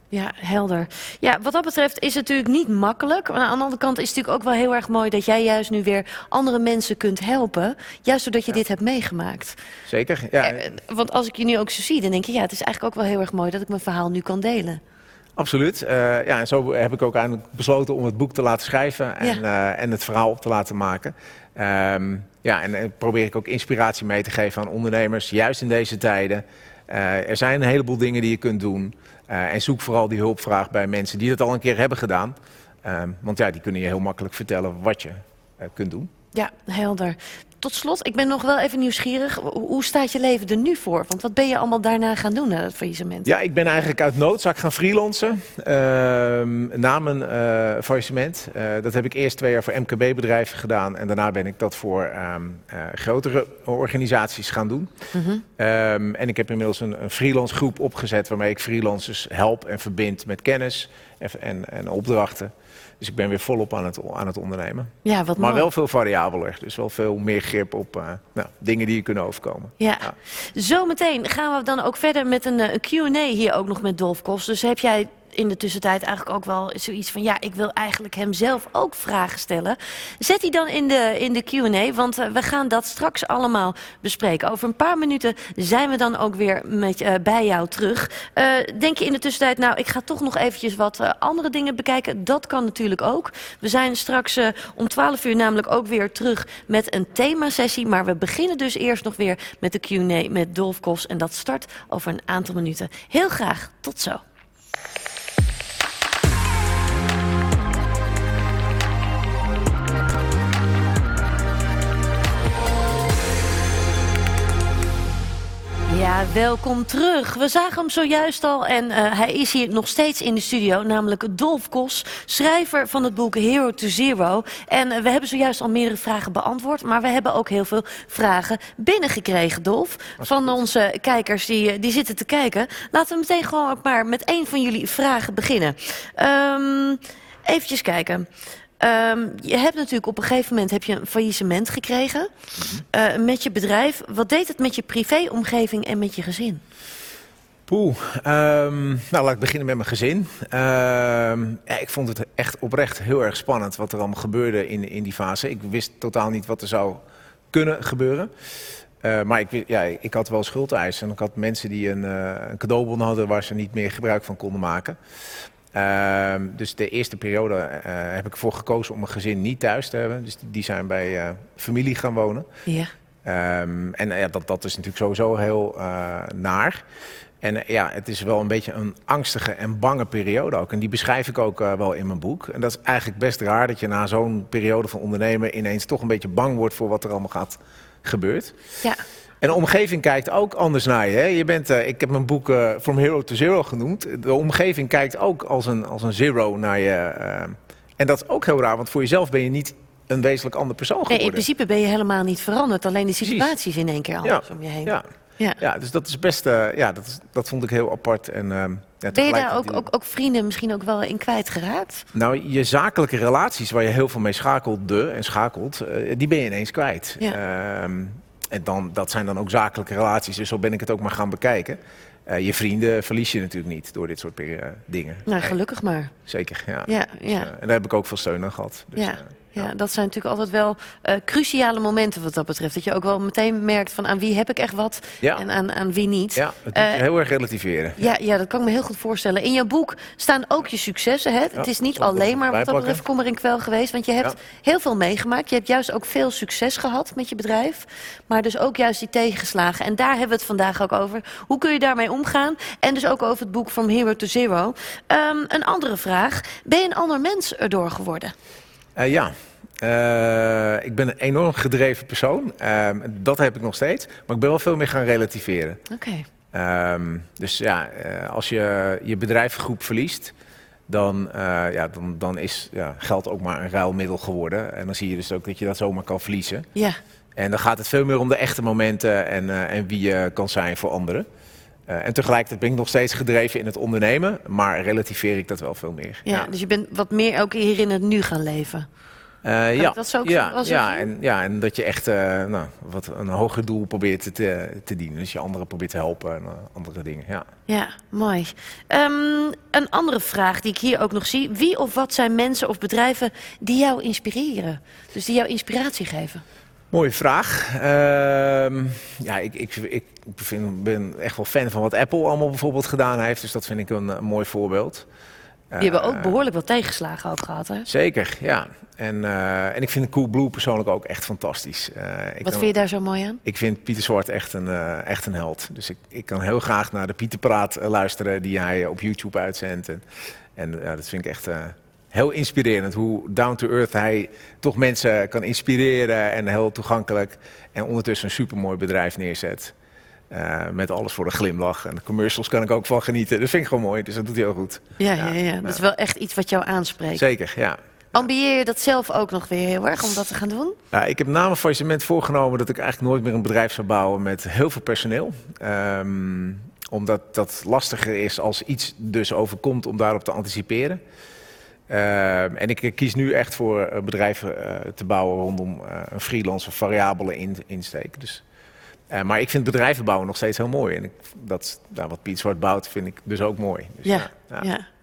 Ja, helder. Ja, wat dat betreft is het natuurlijk niet makkelijk. Maar aan de andere kant is het natuurlijk ook wel heel erg mooi dat jij juist nu weer andere mensen kunt helpen. Juist doordat je ja. dit hebt meegemaakt. Zeker, ja. Want als ik je nu ook zo zie, dan denk je, ja, het is eigenlijk ook wel heel erg mooi dat ik mijn verhaal nu kan delen. Absoluut. Uh, ja, en zo heb ik ook eigenlijk besloten om het boek te laten schrijven en, ja. uh, en het verhaal te laten maken. Um, ja, en, en probeer ik ook inspiratie mee te geven aan ondernemers, juist in deze tijden. Uh, er zijn een heleboel dingen die je kunt doen. en zoek vooral die hulpvraag bij mensen die dat al een keer hebben gedaan. Um, want ja, die kunnen je heel makkelijk vertellen wat je kunt doen. Ja, helder. Tot slot, ik ben nog wel even nieuwsgierig. Hoe staat je leven er nu voor? Want wat ben je allemaal daarna gaan doen na het faillissement? Ja, ik ben eigenlijk uit noodzaak gaan freelancen uh, na mijn uh, faillissement. Uh, dat heb ik eerst twee jaar voor MKB-bedrijven gedaan. En daarna ben ik dat voor um, grotere organisaties gaan doen. Mhm. Um, en ik heb inmiddels een, een freelance groep opgezet... waarmee ik freelancers help en verbind met kennis en, en, en opdrachten. Dus ik ben weer volop aan het, aan het ondernemen. Ja, wat maar mooi. wel veel variabeler. Dus wel veel meer grip op uh, nou, dingen die je kunnen overkomen. Ja. ja. Zometeen gaan we dan ook verder met een, een Q&A hier ook nog met Dolf Kos. Dus heb jij in de tussentijd eigenlijk ook wel zoiets van... ja, ik wil eigenlijk hem zelf ook vragen stellen. Zet die dan in de, in de Q&A, want uh, we gaan dat straks allemaal bespreken. Over een paar minuten zijn we dan ook weer met, uh, bij jou terug. Uh, denk je in de tussentijd, nou, ik ga toch nog eventjes wat andere dingen bekijken? Dat kan natuurlijk ook. We zijn straks om 12 uur namelijk ook weer terug met een themasessie. Maar we beginnen dus eerst nog weer met de Q&A met Dolf Kos. En dat start over een aantal minuten. Heel graag, tot zo. Ja, welkom terug. We zagen hem zojuist al en uh, hij is hier nog steeds in de studio, namelijk Dolf Kos, schrijver van het boek Hero to Zero. En uh, we hebben zojuist al meerdere vragen beantwoord, maar we hebben ook heel veel vragen binnengekregen, Dolf, van onze kijkers die, die zitten te kijken. Laten we meteen gewoon ook maar met één van jullie vragen beginnen. Um, eventjes kijken. Um, je hebt natuurlijk op een gegeven moment heb je een faillissement gekregen uh, met je bedrijf. Wat deed het met je privéomgeving en met je gezin? Poeh, um, nou laat ik beginnen met mijn gezin. Ja, ik vond het echt oprecht heel erg spannend wat er allemaal gebeurde in, in die fase. Ik wist totaal niet wat er zou kunnen gebeuren. Uh, maar ik, ja, ik had wel schuldeisen en ik had mensen die een, uh, een cadeaubon hadden waar ze niet meer gebruik van konden maken. Uh, dus de eerste periode uh, heb ik ervoor gekozen om mijn gezin niet thuis te hebben. Dus die zijn bij uh, familie gaan wonen. Ja. Um, en ja, dat, dat is natuurlijk sowieso heel naar. En eh, ja, het is wel een beetje een angstige en bange periode ook. En die beschrijf ik ook eh, wel in mijn boek. En dat is eigenlijk best raar dat je na zo'n periode van ondernemen ineens toch een beetje bang wordt voor wat er allemaal gaat gebeurt. Ja. En de omgeving kijkt ook anders naar je. Hè? je bent, eh, ik heb mijn boek eh, From Hero to Zero genoemd. De omgeving kijkt ook als een, als een zero naar je. eh. en dat is ook heel raar, want voor jezelf ben je niet een wezenlijk ander persoon Nee, geworden. in principe ben je helemaal niet veranderd. Alleen de situatie is in één keer anders om je heen. Ja. Ja. Ja. dus dat is best, ja, dat, is, dat vond ik heel apart. En, ja, Ben je daar ook, die- ook, ook vrienden misschien ook wel in kwijtgeraakt? Nou, je zakelijke relaties waar je heel veel mee schakelde en schakelt, die ben je ineens kwijt. Ehm, en dan, dat zijn dan ook zakelijke relaties, dus zo ben ik het ook maar gaan bekijken. Eh, je vrienden verlies je natuurlijk niet door dit soort eh, dingen. Nou, gelukkig maar. Zeker, ja. Ja, ja. Dus, eh, en daar heb ik ook veel steun aan gehad. Dus, ja. Ja, dat zijn natuurlijk altijd wel eh, cruciale momenten wat dat betreft. Dat je ook wel meteen merkt van aan wie heb ik echt wat Ja. en aan, aan wie niet. Ja, het moet Eh, heel erg relativeren. Ja, ja, dat kan ik me heel goed voorstellen. In jouw boek staan ook je successen. Hè? het is niet alleen maar wat dat betreft kommer en kwel geweest. Want je hebt heel veel meegemaakt. Je hebt juist ook veel succes gehad met je bedrijf. Maar dus ook juist die tegenslagen. En daar hebben we het vandaag ook over. Hoe kun je daarmee omgaan? En dus ook over het boek From Hero to Zero. Ehm, een andere vraag. Ben je een ander mens erdoor geworden? Eh, ja. Eh, ik ben een enorm gedreven persoon. Ehm, dat heb ik nog steeds. Maar ik ben wel veel meer gaan relativeren. Oké. Ehm, dus ja, eh, als je je bedrijfsgroep verliest, dan, ja, dan, dan is ja, geld ook maar een ruilmiddel geworden. En dan zie je dus ook dat je dat zomaar kan verliezen. Ja. En dan gaat het veel meer om de echte momenten en, en wie je kan zijn voor anderen. Eh, en tegelijkertijd ben ik nog steeds gedreven in het ondernemen, maar relativeer ik dat wel veel meer. Ja, dus je bent wat meer ook hier in het nu gaan leven. Eh, ja, dat zo ook ja, en, ja, en dat je echt eh, nou, wat een hoger doel probeert te, te, dienen. Dus je anderen probeert te helpen en andere dingen. Ja. Ja, mooi. Ehm, een andere vraag die ik hier ook nog zie. Wie of wat zijn mensen of bedrijven die jou inspireren? Dus die jou inspiratie geven? Mooie vraag. Ehm, ja, ik, ik, ik vind, ben echt wel fan van wat Apple allemaal bijvoorbeeld gedaan heeft. Dus dat vind ik een, een mooi voorbeeld. Die hebben Eh, ook behoorlijk wat tegenslagen ook gehad, hè? Zeker, ja. En, eh, en ik vind Coolblue persoonlijk ook echt fantastisch. Eh, ik Wat kan- vind je daar zo mooi aan? Ik vind Pieter Zwart echt een, eh, echt een held. Dus ik, ik kan heel graag naar de Pieterpraat eh, luisteren die hij op YouTube uitzendt. En, en dat vind ik echt eh, heel inspirerend. Hoe down to earth hij toch mensen kan inspireren en heel toegankelijk. En ondertussen een supermooi bedrijf neerzet. Eh, met alles voor de glimlach. En de commercials kan ik ook van genieten. Dat vind ik gewoon mooi, dus dat doet hij heel goed. Ja, ja, ja. dat is wel echt iets wat jou aanspreekt. Zeker, ja. Ambieer je dat zelf ook nog weer heel erg om dat te gaan doen? Ja, ik heb na mijn faillissement voorgenomen dat ik eigenlijk nooit meer een bedrijf zou bouwen met heel veel personeel. Ehm, omdat dat lastiger is als iets dus overkomt om daarop te anticiperen. Ehm, en ik kies nu echt voor eh, bedrijven eh, te bouwen rondom eh, een freelance variabele in, insteek. Dus, eh, maar ik vind bedrijven bouwen nog steeds heel mooi. En ik, dat, nou, wat Piet Zwart bouwt vind ik dus ook mooi. Dus, Ja, ja,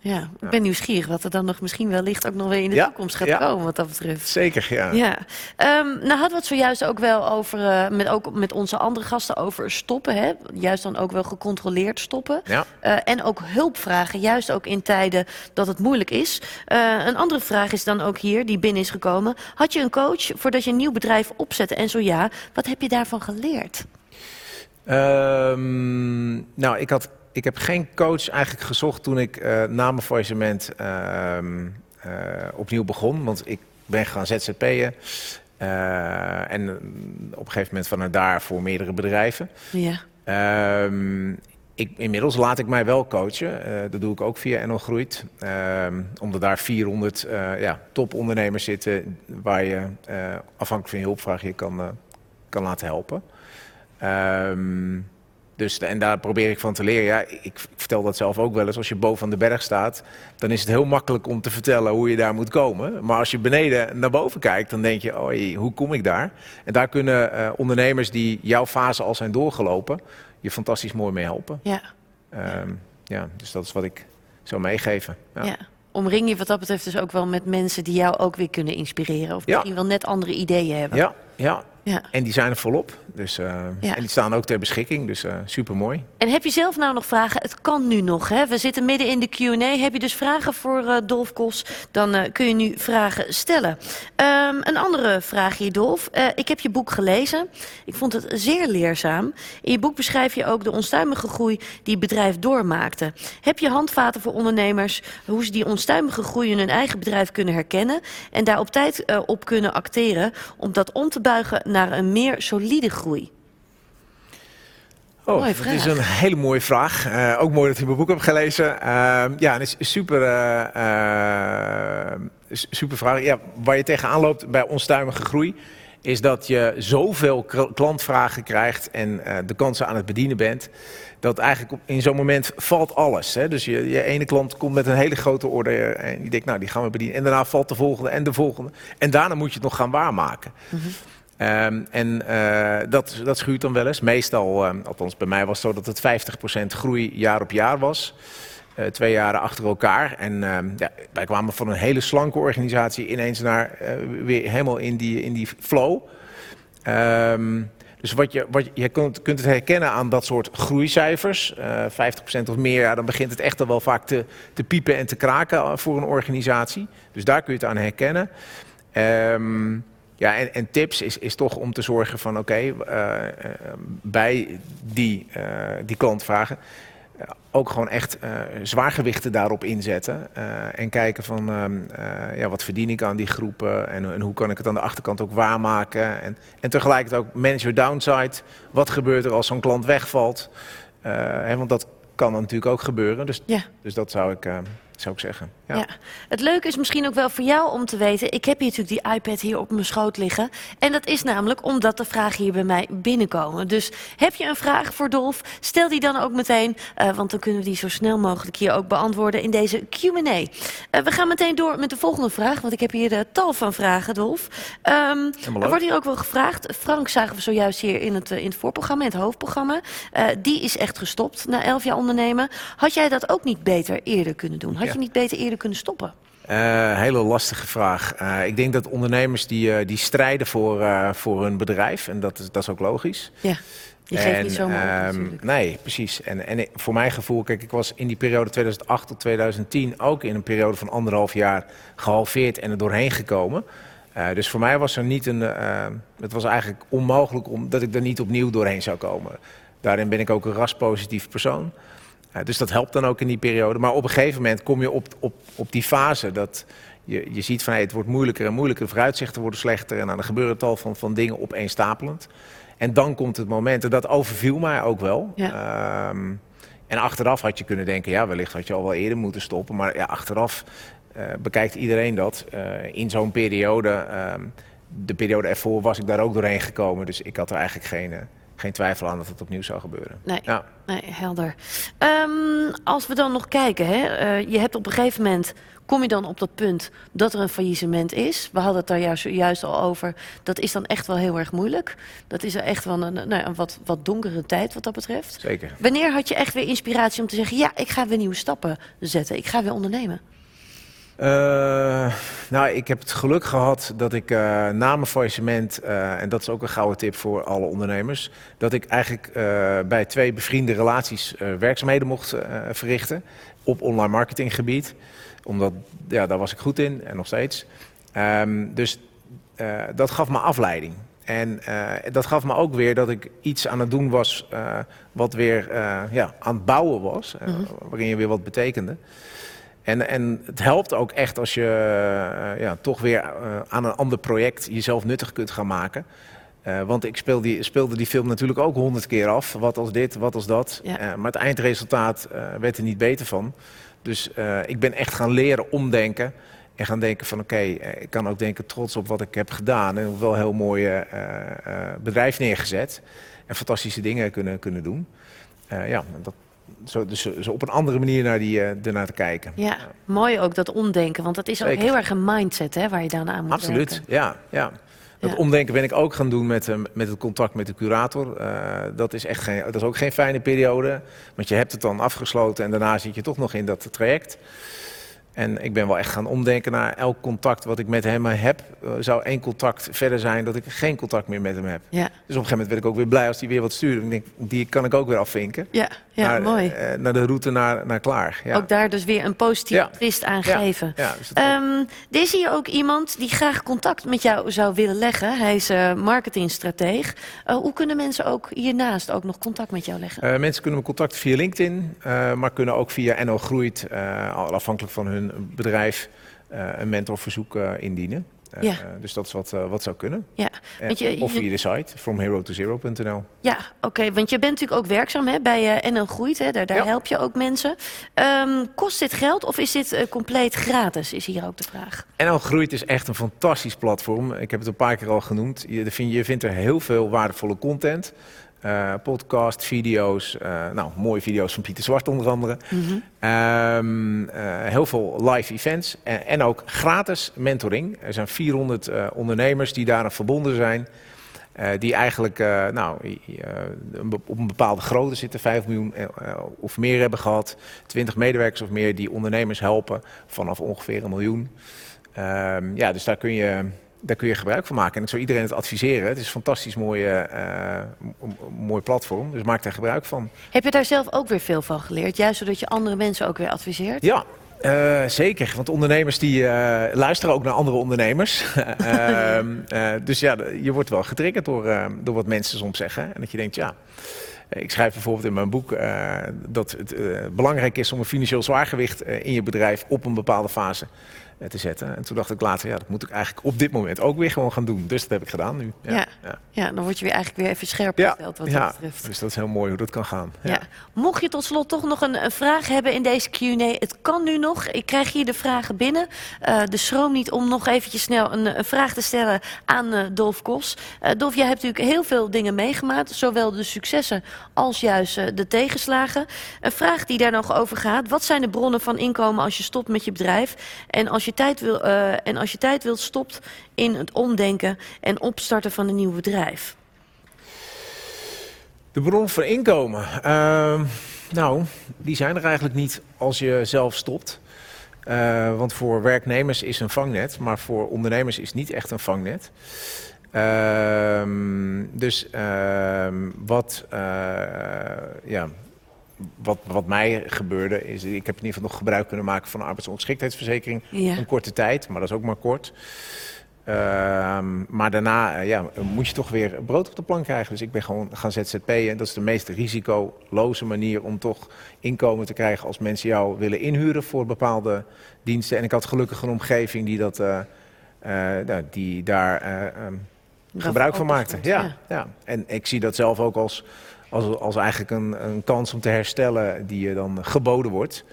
ja. Ik ben nieuwsgierig wat er dan nog misschien wellicht ook nog weer in de Ja, toekomst gaat ja. komen wat dat betreft. Zeker, ja. Ja, Ehm, nou hadden we het zojuist ook wel over, eh, met, ook met onze andere gasten over stoppen. Hè? Juist dan ook wel gecontroleerd stoppen. Ja. Eh, en ook hulp vragen, juist ook in tijden dat het moeilijk is. Eh, een andere vraag is dan ook hier, die binnen is gekomen. Had je een coach voordat je een nieuw bedrijf opzette? En zo ja, wat heb je daarvan geleerd? Ehm, nou, ik, had, ik heb geen coach eigenlijk gezocht toen ik eh, na mijn faillissement ehm, eh, opnieuw begon. Want ik ben gaan ZZP'en. eh en op een gegeven moment vanuit daar voor meerdere bedrijven. Ja. Ehm, ik, inmiddels laat ik mij wel coachen. Dat doe ik ook via NL Groeit. Ehm, omdat daar 400 eh, ja, topondernemers zitten... waar je afhankelijk van je hulpvraag je kan, kan laten helpen. Dus, en daar probeer ik van te leren. Ja, ik, ik vertel dat zelf ook wel eens. Als je boven de berg staat, dan is het heel makkelijk om te vertellen hoe je daar moet komen. Maar als je beneden naar boven kijkt, dan denk je, oei, hoe kom ik daar? En daar kunnen eh, ondernemers die jouw fase al zijn doorgelopen, je fantastisch mooi mee helpen. Ja. Ehm, ja, dus dat is wat ik zou meegeven. Ja. Ja. Omring je wat dat betreft dus ook wel met mensen die jou ook weer kunnen inspireren. Of Ja. misschien wel net andere ideeën hebben. Ja, ja. Ja. En die zijn er volop. Dus, eh, Ja. En die staan ook ter beschikking. Dus super mooi. En heb je zelf nou nog vragen? Het kan nu nog. Hè? We zitten midden in de Q&A. Heb je dus vragen voor eh, Dolf Kos? Dan eh, kun je nu vragen stellen. Ehm, een andere vraag hier, Dolf. Eh, ik heb je boek gelezen. Ik vond het zeer leerzaam. In je boek beschrijf je ook de onstuimige groei die het bedrijf doormaakte. Heb je handvaten voor ondernemers hoe ze die onstuimige groei in hun eigen bedrijf kunnen herkennen en daar op tijd eh, op kunnen acteren om dat om te buigen naar een meer solide groei? Oh, dat is een hele mooie vraag. Eh, ook mooi dat je mijn boek hebt gelezen. Ehm, ja, het is super, s- super vraag. Ja, waar je tegenaan loopt bij onstuimige groei... is dat je zoveel klantvragen krijgt en de kansen aan het bedienen bent... dat eigenlijk in zo'n moment valt alles. Hè? Dus je, je ene klant komt met een hele grote order en die denkt... nou, die gaan we bedienen. En daarna valt de volgende en de volgende. En daarna moet je het nog gaan waarmaken. Ehm, en eh, dat, dat schuurt dan wel eens. Meestal, eh, althans bij mij was het zo dat het 50% groei jaar op jaar was. Eh, twee jaren achter elkaar. En ehm, ja, wij kwamen van een hele slanke organisatie ineens naar eh, weer helemaal in die, in die flow. Ehm, dus wat je, wat je, kunt, kunt het herkennen aan dat soort groeicijfers. eh 50% of meer, ja, dan begint het echt al wel vaak te, te piepen en te kraken voor een organisatie. Dus daar kun je het aan herkennen. Ehm, ja, en, en tips is, is toch om te zorgen van oké, eh, eh, bij die, eh, die klantvragen ook gewoon echt zwaargewichten daarop inzetten. en kijken van ehm, eh, ja, wat verdien ik aan die groepen en, en hoe kan ik het aan de achterkant ook waarmaken. En, en tegelijkertijd ook manage your downside. Wat gebeurt er als zo'n klant wegvalt? Hè, want dat kan dan natuurlijk ook gebeuren. Dus, Ja. dus dat zou ik, zou ik zeggen. Ja. Ja. Het leuke is misschien ook wel voor jou om te weten. Ik heb hier natuurlijk die iPad hier op mijn schoot liggen. En dat is namelijk omdat de vragen hier bij mij binnenkomen. Dus heb je een vraag voor Dolf? Stel die dan ook meteen. eh, want dan kunnen we die zo snel mogelijk hier ook beantwoorden in deze QA. Eh, we gaan meteen door met de volgende vraag. Want ik heb hier de tal van vragen, Dolf. Ehm, er wordt hier ook wel gevraagd. Frank zagen we zojuist hier in het, eh, in het voorprogramma, in het hoofdprogramma. Eh, die is echt gestopt na elf jaar ondernemen. Had jij dat ook niet beter eerder kunnen doen? Had Ja. je niet beter eerder kunnen stoppen? Eh, hele lastige vraag. Eh, ik denk dat ondernemers die, eh, die strijden voor, voor hun bedrijf. En dat is, dat is ook logisch. Ja, je geeft En, niet zomaar op ehm. Nee, precies. En, en voor mijn gevoel, kijk, ik was in die periode 2008 tot 2010 ook in een periode van anderhalf jaar gehalveerd en er doorheen gekomen. Dus voor mij was er niet een. het was eigenlijk onmogelijk om, dat ik er niet opnieuw doorheen zou komen. Daarin ben ik ook een raspositief persoon. Dus dat helpt dan ook in die periode. Maar op een gegeven moment kom je op, op, op die fase dat je, je ziet van hey, het wordt moeilijker en moeilijker, de vooruitzichten worden slechter en dan er gebeuren tal van, van dingen opeenstapelend. En dan komt het moment, en dat overviel mij ook wel. Ehm, en achteraf had je kunnen denken, ja, wellicht had je al wel eerder moeten stoppen. Maar ja, achteraf eh, bekijkt iedereen dat. Eh, in zo'n periode, ehm, de periode ervoor, was ik daar ook doorheen gekomen. Dus ik had er eigenlijk geen, eh, geen twijfel aan dat het opnieuw zou gebeuren. Nee, Ja. nee helder. Ehm, als we dan nog kijken, hè, eh, je hebt op een gegeven moment kom je dan op dat punt dat er een faillissement is. We hadden het daar juist, juist al over. Dat is dan echt wel heel erg moeilijk. Dat is echt wel een, nou, een wat, wat donkere tijd wat dat betreft. Zeker. Wanneer had je echt weer inspiratie om te zeggen: ja, ik ga weer nieuwe stappen zetten. Ik ga weer ondernemen. Eh, nou, ik heb het geluk gehad dat ik eh, na mijn faillissement, eh, en dat is ook een gouden tip voor alle ondernemers, dat ik eigenlijk bij twee bevriende relaties werkzaamheden mocht verrichten op online marketinggebied. Omdat, ja, daar was ik goed in en nog steeds. Ehm, dus dat gaf me afleiding. En dat gaf me ook weer dat ik iets aan het doen was wat weer ja, aan het bouwen was, Mhm. waarin je weer wat betekende. En, en het helpt ook echt als je eh, ja, toch weer eh, aan een ander project jezelf nuttig kunt gaan maken. Eh, want ik speel die, speelde die film natuurlijk ook honderd keer af. Wat als dit, wat als dat. Ja. Maar het eindresultaat werd er niet beter van. Dus ik ben echt gaan leren omdenken. En gaan denken van oké, ik kan ook denken trots op wat ik heb gedaan. En wel een heel mooi bedrijf neergezet. En fantastische dingen kunnen, kunnen doen. Ja, dat, zo, dus zo op een andere manier naar die, eh, ernaar te kijken. Ja, mooi ook dat omdenken. Want dat is ook heel erg een mindset hè, waar je daarna aan moet Absoluut, werken. ja. ja. Dat Ja. omdenken ben ik ook gaan doen met, eh, met het contact met de curator. Eh, dat, is echt geen, dat is ook geen fijne periode. Want je hebt het dan afgesloten en daarna zit je toch nog in dat traject. En ik ben wel echt gaan omdenken naar elk contact wat ik met hem heb. Uh, zou één contact verder zijn dat ik geen contact meer met hem heb. Ja. Dus op een gegeven moment werd ik ook weer blij als hij weer wat stuurde. Ik denk, die kan ik ook weer afvinken. Ja, ja naar, mooi. Uh, naar de route naar, naar klaar. Ja. Ook daar dus weer een positieve Ja. twist aan geven. Ja, Ehm, er is hier ook iemand die graag contact met jou zou willen leggen. Hij is eh marketingstrateeg. Eh, hoe kunnen mensen ook hiernaast ook nog contact met jou leggen? Eh, mensen kunnen me contacten via LinkedIn, eh, maar kunnen ook via NL Groeit, eh, afhankelijk van hun bedrijf, eh, een mentorverzoek eh, indienen. Eh, Ja. dus dat is wat, wat zou kunnen. Ja, want je- of je- via de site, fromhero20.nl. Ja, oké, want je bent natuurlijk ook werkzaam hè, bij NL Groeit. Hè, daar daar help je ook mensen. Ehm, kost dit geld of is dit compleet gratis, is hier ook de vraag. NL Groeit is echt een fantastisch platform. Ik heb het een paar keer al genoemd. Je, vind, je vindt er heel veel waardevolle content. Eh, podcast, video's, eh, nou, mooie video's van Pieter Zwart onder andere. Ehm, eh, heel veel live events en, en ook gratis mentoring. Er zijn 400 eh, ondernemers die daaraan verbonden zijn. die eigenlijk nou, op een bepaalde grootte zitten, 5 miljoen of meer hebben gehad. 20 medewerkers of meer die ondernemers helpen vanaf ongeveer een miljoen. Ehm, ja, dus daar kun, je, daar kun je gebruik van maken. En ik zou iedereen het adviseren. Het is een fantastisch mooie, m- mooi platform, dus maak daar gebruik van. Heb je daar zelf ook weer veel van geleerd? Juist zodat je andere mensen ook weer adviseert? Ja, eh, zeker. Want ondernemers die eh, luisteren ook naar andere ondernemers. Ehm, eh, dus ja, je wordt wel getriggerd door, door wat mensen soms zeggen. En dat je denkt, ja. Ik schrijf bijvoorbeeld in mijn boek dat het belangrijk is om een financieel zwaargewicht in je bedrijf op een bepaalde fase te zetten. En toen dacht ik later, ja, dat moet ik eigenlijk op dit moment ook weer gewoon gaan doen. Dus dat heb ik gedaan nu. Ja, ja. dan word je weer eigenlijk weer even scherp gesteld wat dat ja. betreft. dus dat is heel mooi hoe dat kan gaan. Ja. Mocht je tot slot toch nog een, een vraag hebben in deze Q&A, het kan nu nog. Ik krijg hier de vragen binnen. Eh de schroom niet om nog eventjes snel een, een vraag te stellen aan eh, Dolf Kos. Eh Dolf, jij hebt natuurlijk heel veel dingen meegemaakt. Zowel de successen als juist eh, de tegenslagen. Een vraag die daar nog over gaat. Wat zijn de bronnen van inkomen als je stopt met je bedrijf? En als je tijd, wil, eh, en als je tijd wilt stopt in het omdenken en opstarten van een nieuw bedrijf? De bron voor inkomen. Ehm, nou, die zijn er eigenlijk niet als je zelf stopt. Eh, want voor werknemers is een vangnet, maar voor ondernemers is niet echt een vangnet. Ehm, dus ehm, wat, eh, ja, wat, wat mij gebeurde is, ik heb in ieder geval nog gebruik kunnen maken van een arbeidsongeschiktheidsverzekering. Ja. Een korte tijd, maar dat is ook maar kort. Ehm, maar daarna eh, ja, moet je toch weer brood op de plank krijgen. Dus ik ben gewoon gaan ZZP'en. Dat is de meest risicoloze manier om toch inkomen te krijgen als mensen jou willen inhuren voor bepaalde diensten. En ik had gelukkig een omgeving die, dat, eh, nou, die daar eh, ehm, gebruik van maakte. stond, Ja, ja. ja. En ik zie dat zelf ook als, als, als eigenlijk een, een kans om te herstellen die je dan geboden wordt.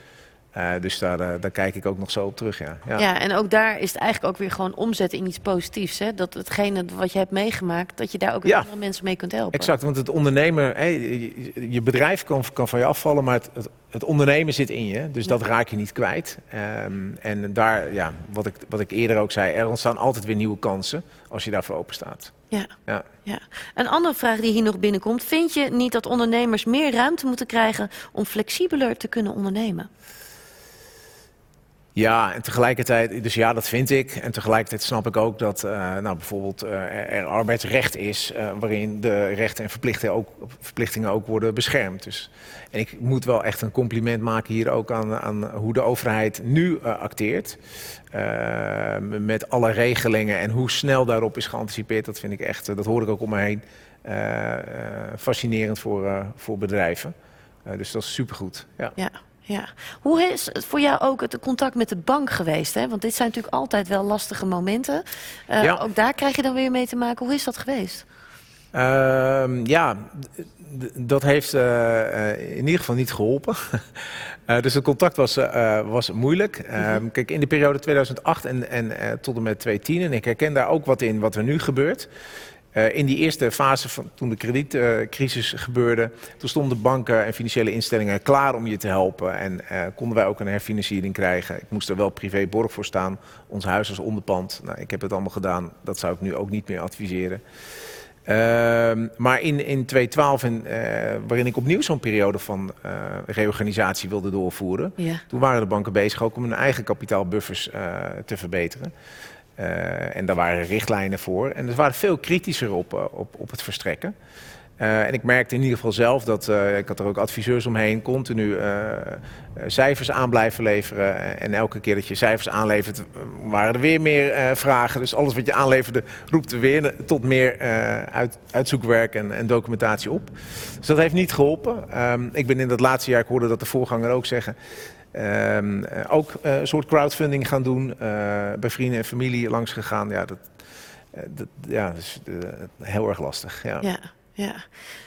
Eh, dus daar, eh, daar kijk ik ook nog zo op terug. Ja. Ja. en ook daar is het eigenlijk ook weer gewoon omzetten in iets positiefs. Hè? Dat hetgene wat je hebt meegemaakt, dat je daar ook weer Ja. andere mensen mee kunt helpen. Exact, want het ondernemer, hè, je, je bedrijf kan, kan van je afvallen, maar het, het, het ondernemen zit in je. Dus dat raak je niet kwijt. Ehm, en daar, ja, wat ik, wat ik eerder ook zei, er ontstaan altijd weer nieuwe kansen als je daarvoor open staat. Ja. Ja. Ja. Een andere vraag die hier nog binnenkomt. Vind je niet dat ondernemers meer ruimte moeten krijgen om flexibeler te kunnen ondernemen? Ja, en tegelijkertijd, dus ja, dat vind ik. En tegelijkertijd snap ik ook dat eh, nou, bijvoorbeeld eh, er, arbeidsrecht is, eh, waarin de rechten en verplichtingen ook, verplichtingen ook worden beschermd. Dus, en ik moet wel echt een compliment maken hier ook aan, aan hoe de overheid nu acteert. Met alle regelingen en hoe snel daarop is geanticipeerd, dat vind ik echt, dat hoor ik ook om me heen, fascinerend voor, voor bedrijven. Dus dat is supergoed. Ja. Ja. Ja. Hoe is het voor jou ook het contact met de bank geweest? Hè? Want dit zijn natuurlijk altijd wel lastige momenten. Eh, Ja. Ook daar krijg je dan weer mee te maken. Hoe is dat geweest? Ehm, ja, dat heeft eh, eh, in ieder geval niet geholpen. Eh, dus het contact was, was moeilijk. Ehm, Kijk, in de periode 2008 en, en tot en met 2010, en ik herken daar ook wat in wat er nu gebeurt. Eh, in die eerste fase, van, toen de kredietcrisis gebeurde, toen stonden banken en financiële instellingen klaar om je te helpen. En eh, konden wij ook een herfinanciering krijgen. Ik moest er wel privé borg voor staan. Ons huis was onderpand. Nou, ik heb het allemaal gedaan. Dat zou ik nu ook niet meer adviseren. Ehm, maar in, in 2012, in, eh, waarin ik opnieuw zo'n periode van reorganisatie wilde doorvoeren, Ja. toen waren de banken bezig ook om hun eigen kapitaalbuffers te verbeteren. Eh, en daar waren richtlijnen voor. En ze waren veel kritischer op, eh, op, op het verstrekken. Eh, en ik merkte in ieder geval zelf dat, ik had er ook adviseurs omheen, continu cijfers aan blijven leveren. En elke keer dat je cijfers aanlevert, waren er weer meer vragen. Dus alles wat je aanleverde, roept er weer tot meer uit, uitzoekwerk en, en documentatie op. Dus dat heeft niet geholpen. Ehm, ik ben in dat laatste jaar, ik hoorde dat de voorganger ook zeggen, ehm, eh, ook eh, een soort crowdfunding gaan doen. eh, bij vrienden en familie langs gegaan. Ja, dat, dat, ja, dat is heel erg lastig. Ja. Ja, ja.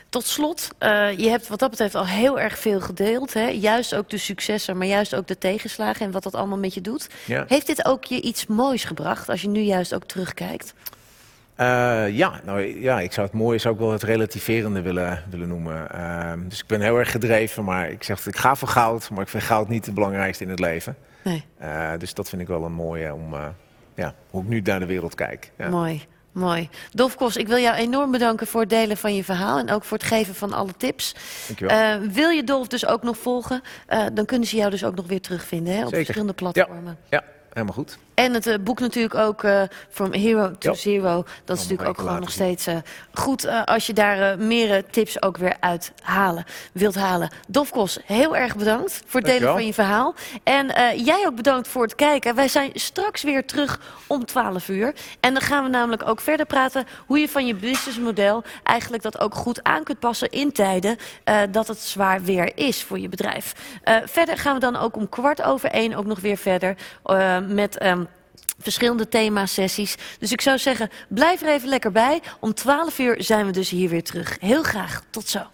Tot slot, je hebt wat dat betreft al heel erg veel gedeeld. Hè? Juist ook de successen, maar juist ook de tegenslagen en wat dat allemaal met je doet. Ja. Heeft dit ook je iets moois gebracht als je nu juist ook terugkijkt? Eh, ja, nou ja, ik zou het mooie zou ik wel het relativerende willen, willen noemen. Ehm, dus ik ben heel erg gedreven, maar ik zeg ik ga voor goud, maar ik vind goud niet het belangrijkste in het leven. Nee. Eh, dus dat vind ik wel een mooie om, eh, ja, hoe ik nu naar de wereld kijk. Ja. Mooi, mooi. Dovkos, ik wil jou enorm bedanken voor het delen van je verhaal en ook voor het geven van alle tips. Dankjewel. Wil je Dolf dus ook nog volgen? Dan kunnen ze jou dus ook nog weer terugvinden hè, op Zeker. verschillende platformen. Ja, helemaal goed. En het eh, boek natuurlijk ook eh, From Hero to Ja. Zero. Dat is natuurlijk ook gewoon nog steeds eh, goed als je daar meer tips ook weer uit halen, wilt halen. Dofkos, heel erg bedankt voor het delen van je verhaal. En jij ook bedankt voor het kijken. Wij zijn straks weer terug om 12 uur. En dan gaan we namelijk ook verder praten hoe je van je businessmodel eigenlijk dat ook goed aan kunt passen in tijden dat het zwaar weer is voor je bedrijf. Verder gaan we dan ook om kwart over één ook nog weer verder met... ehm, verschillende thema-sessies. Dus ik zou zeggen, blijf er even lekker bij. Om 12 uur zijn we dus hier weer terug. Heel graag. Tot zo.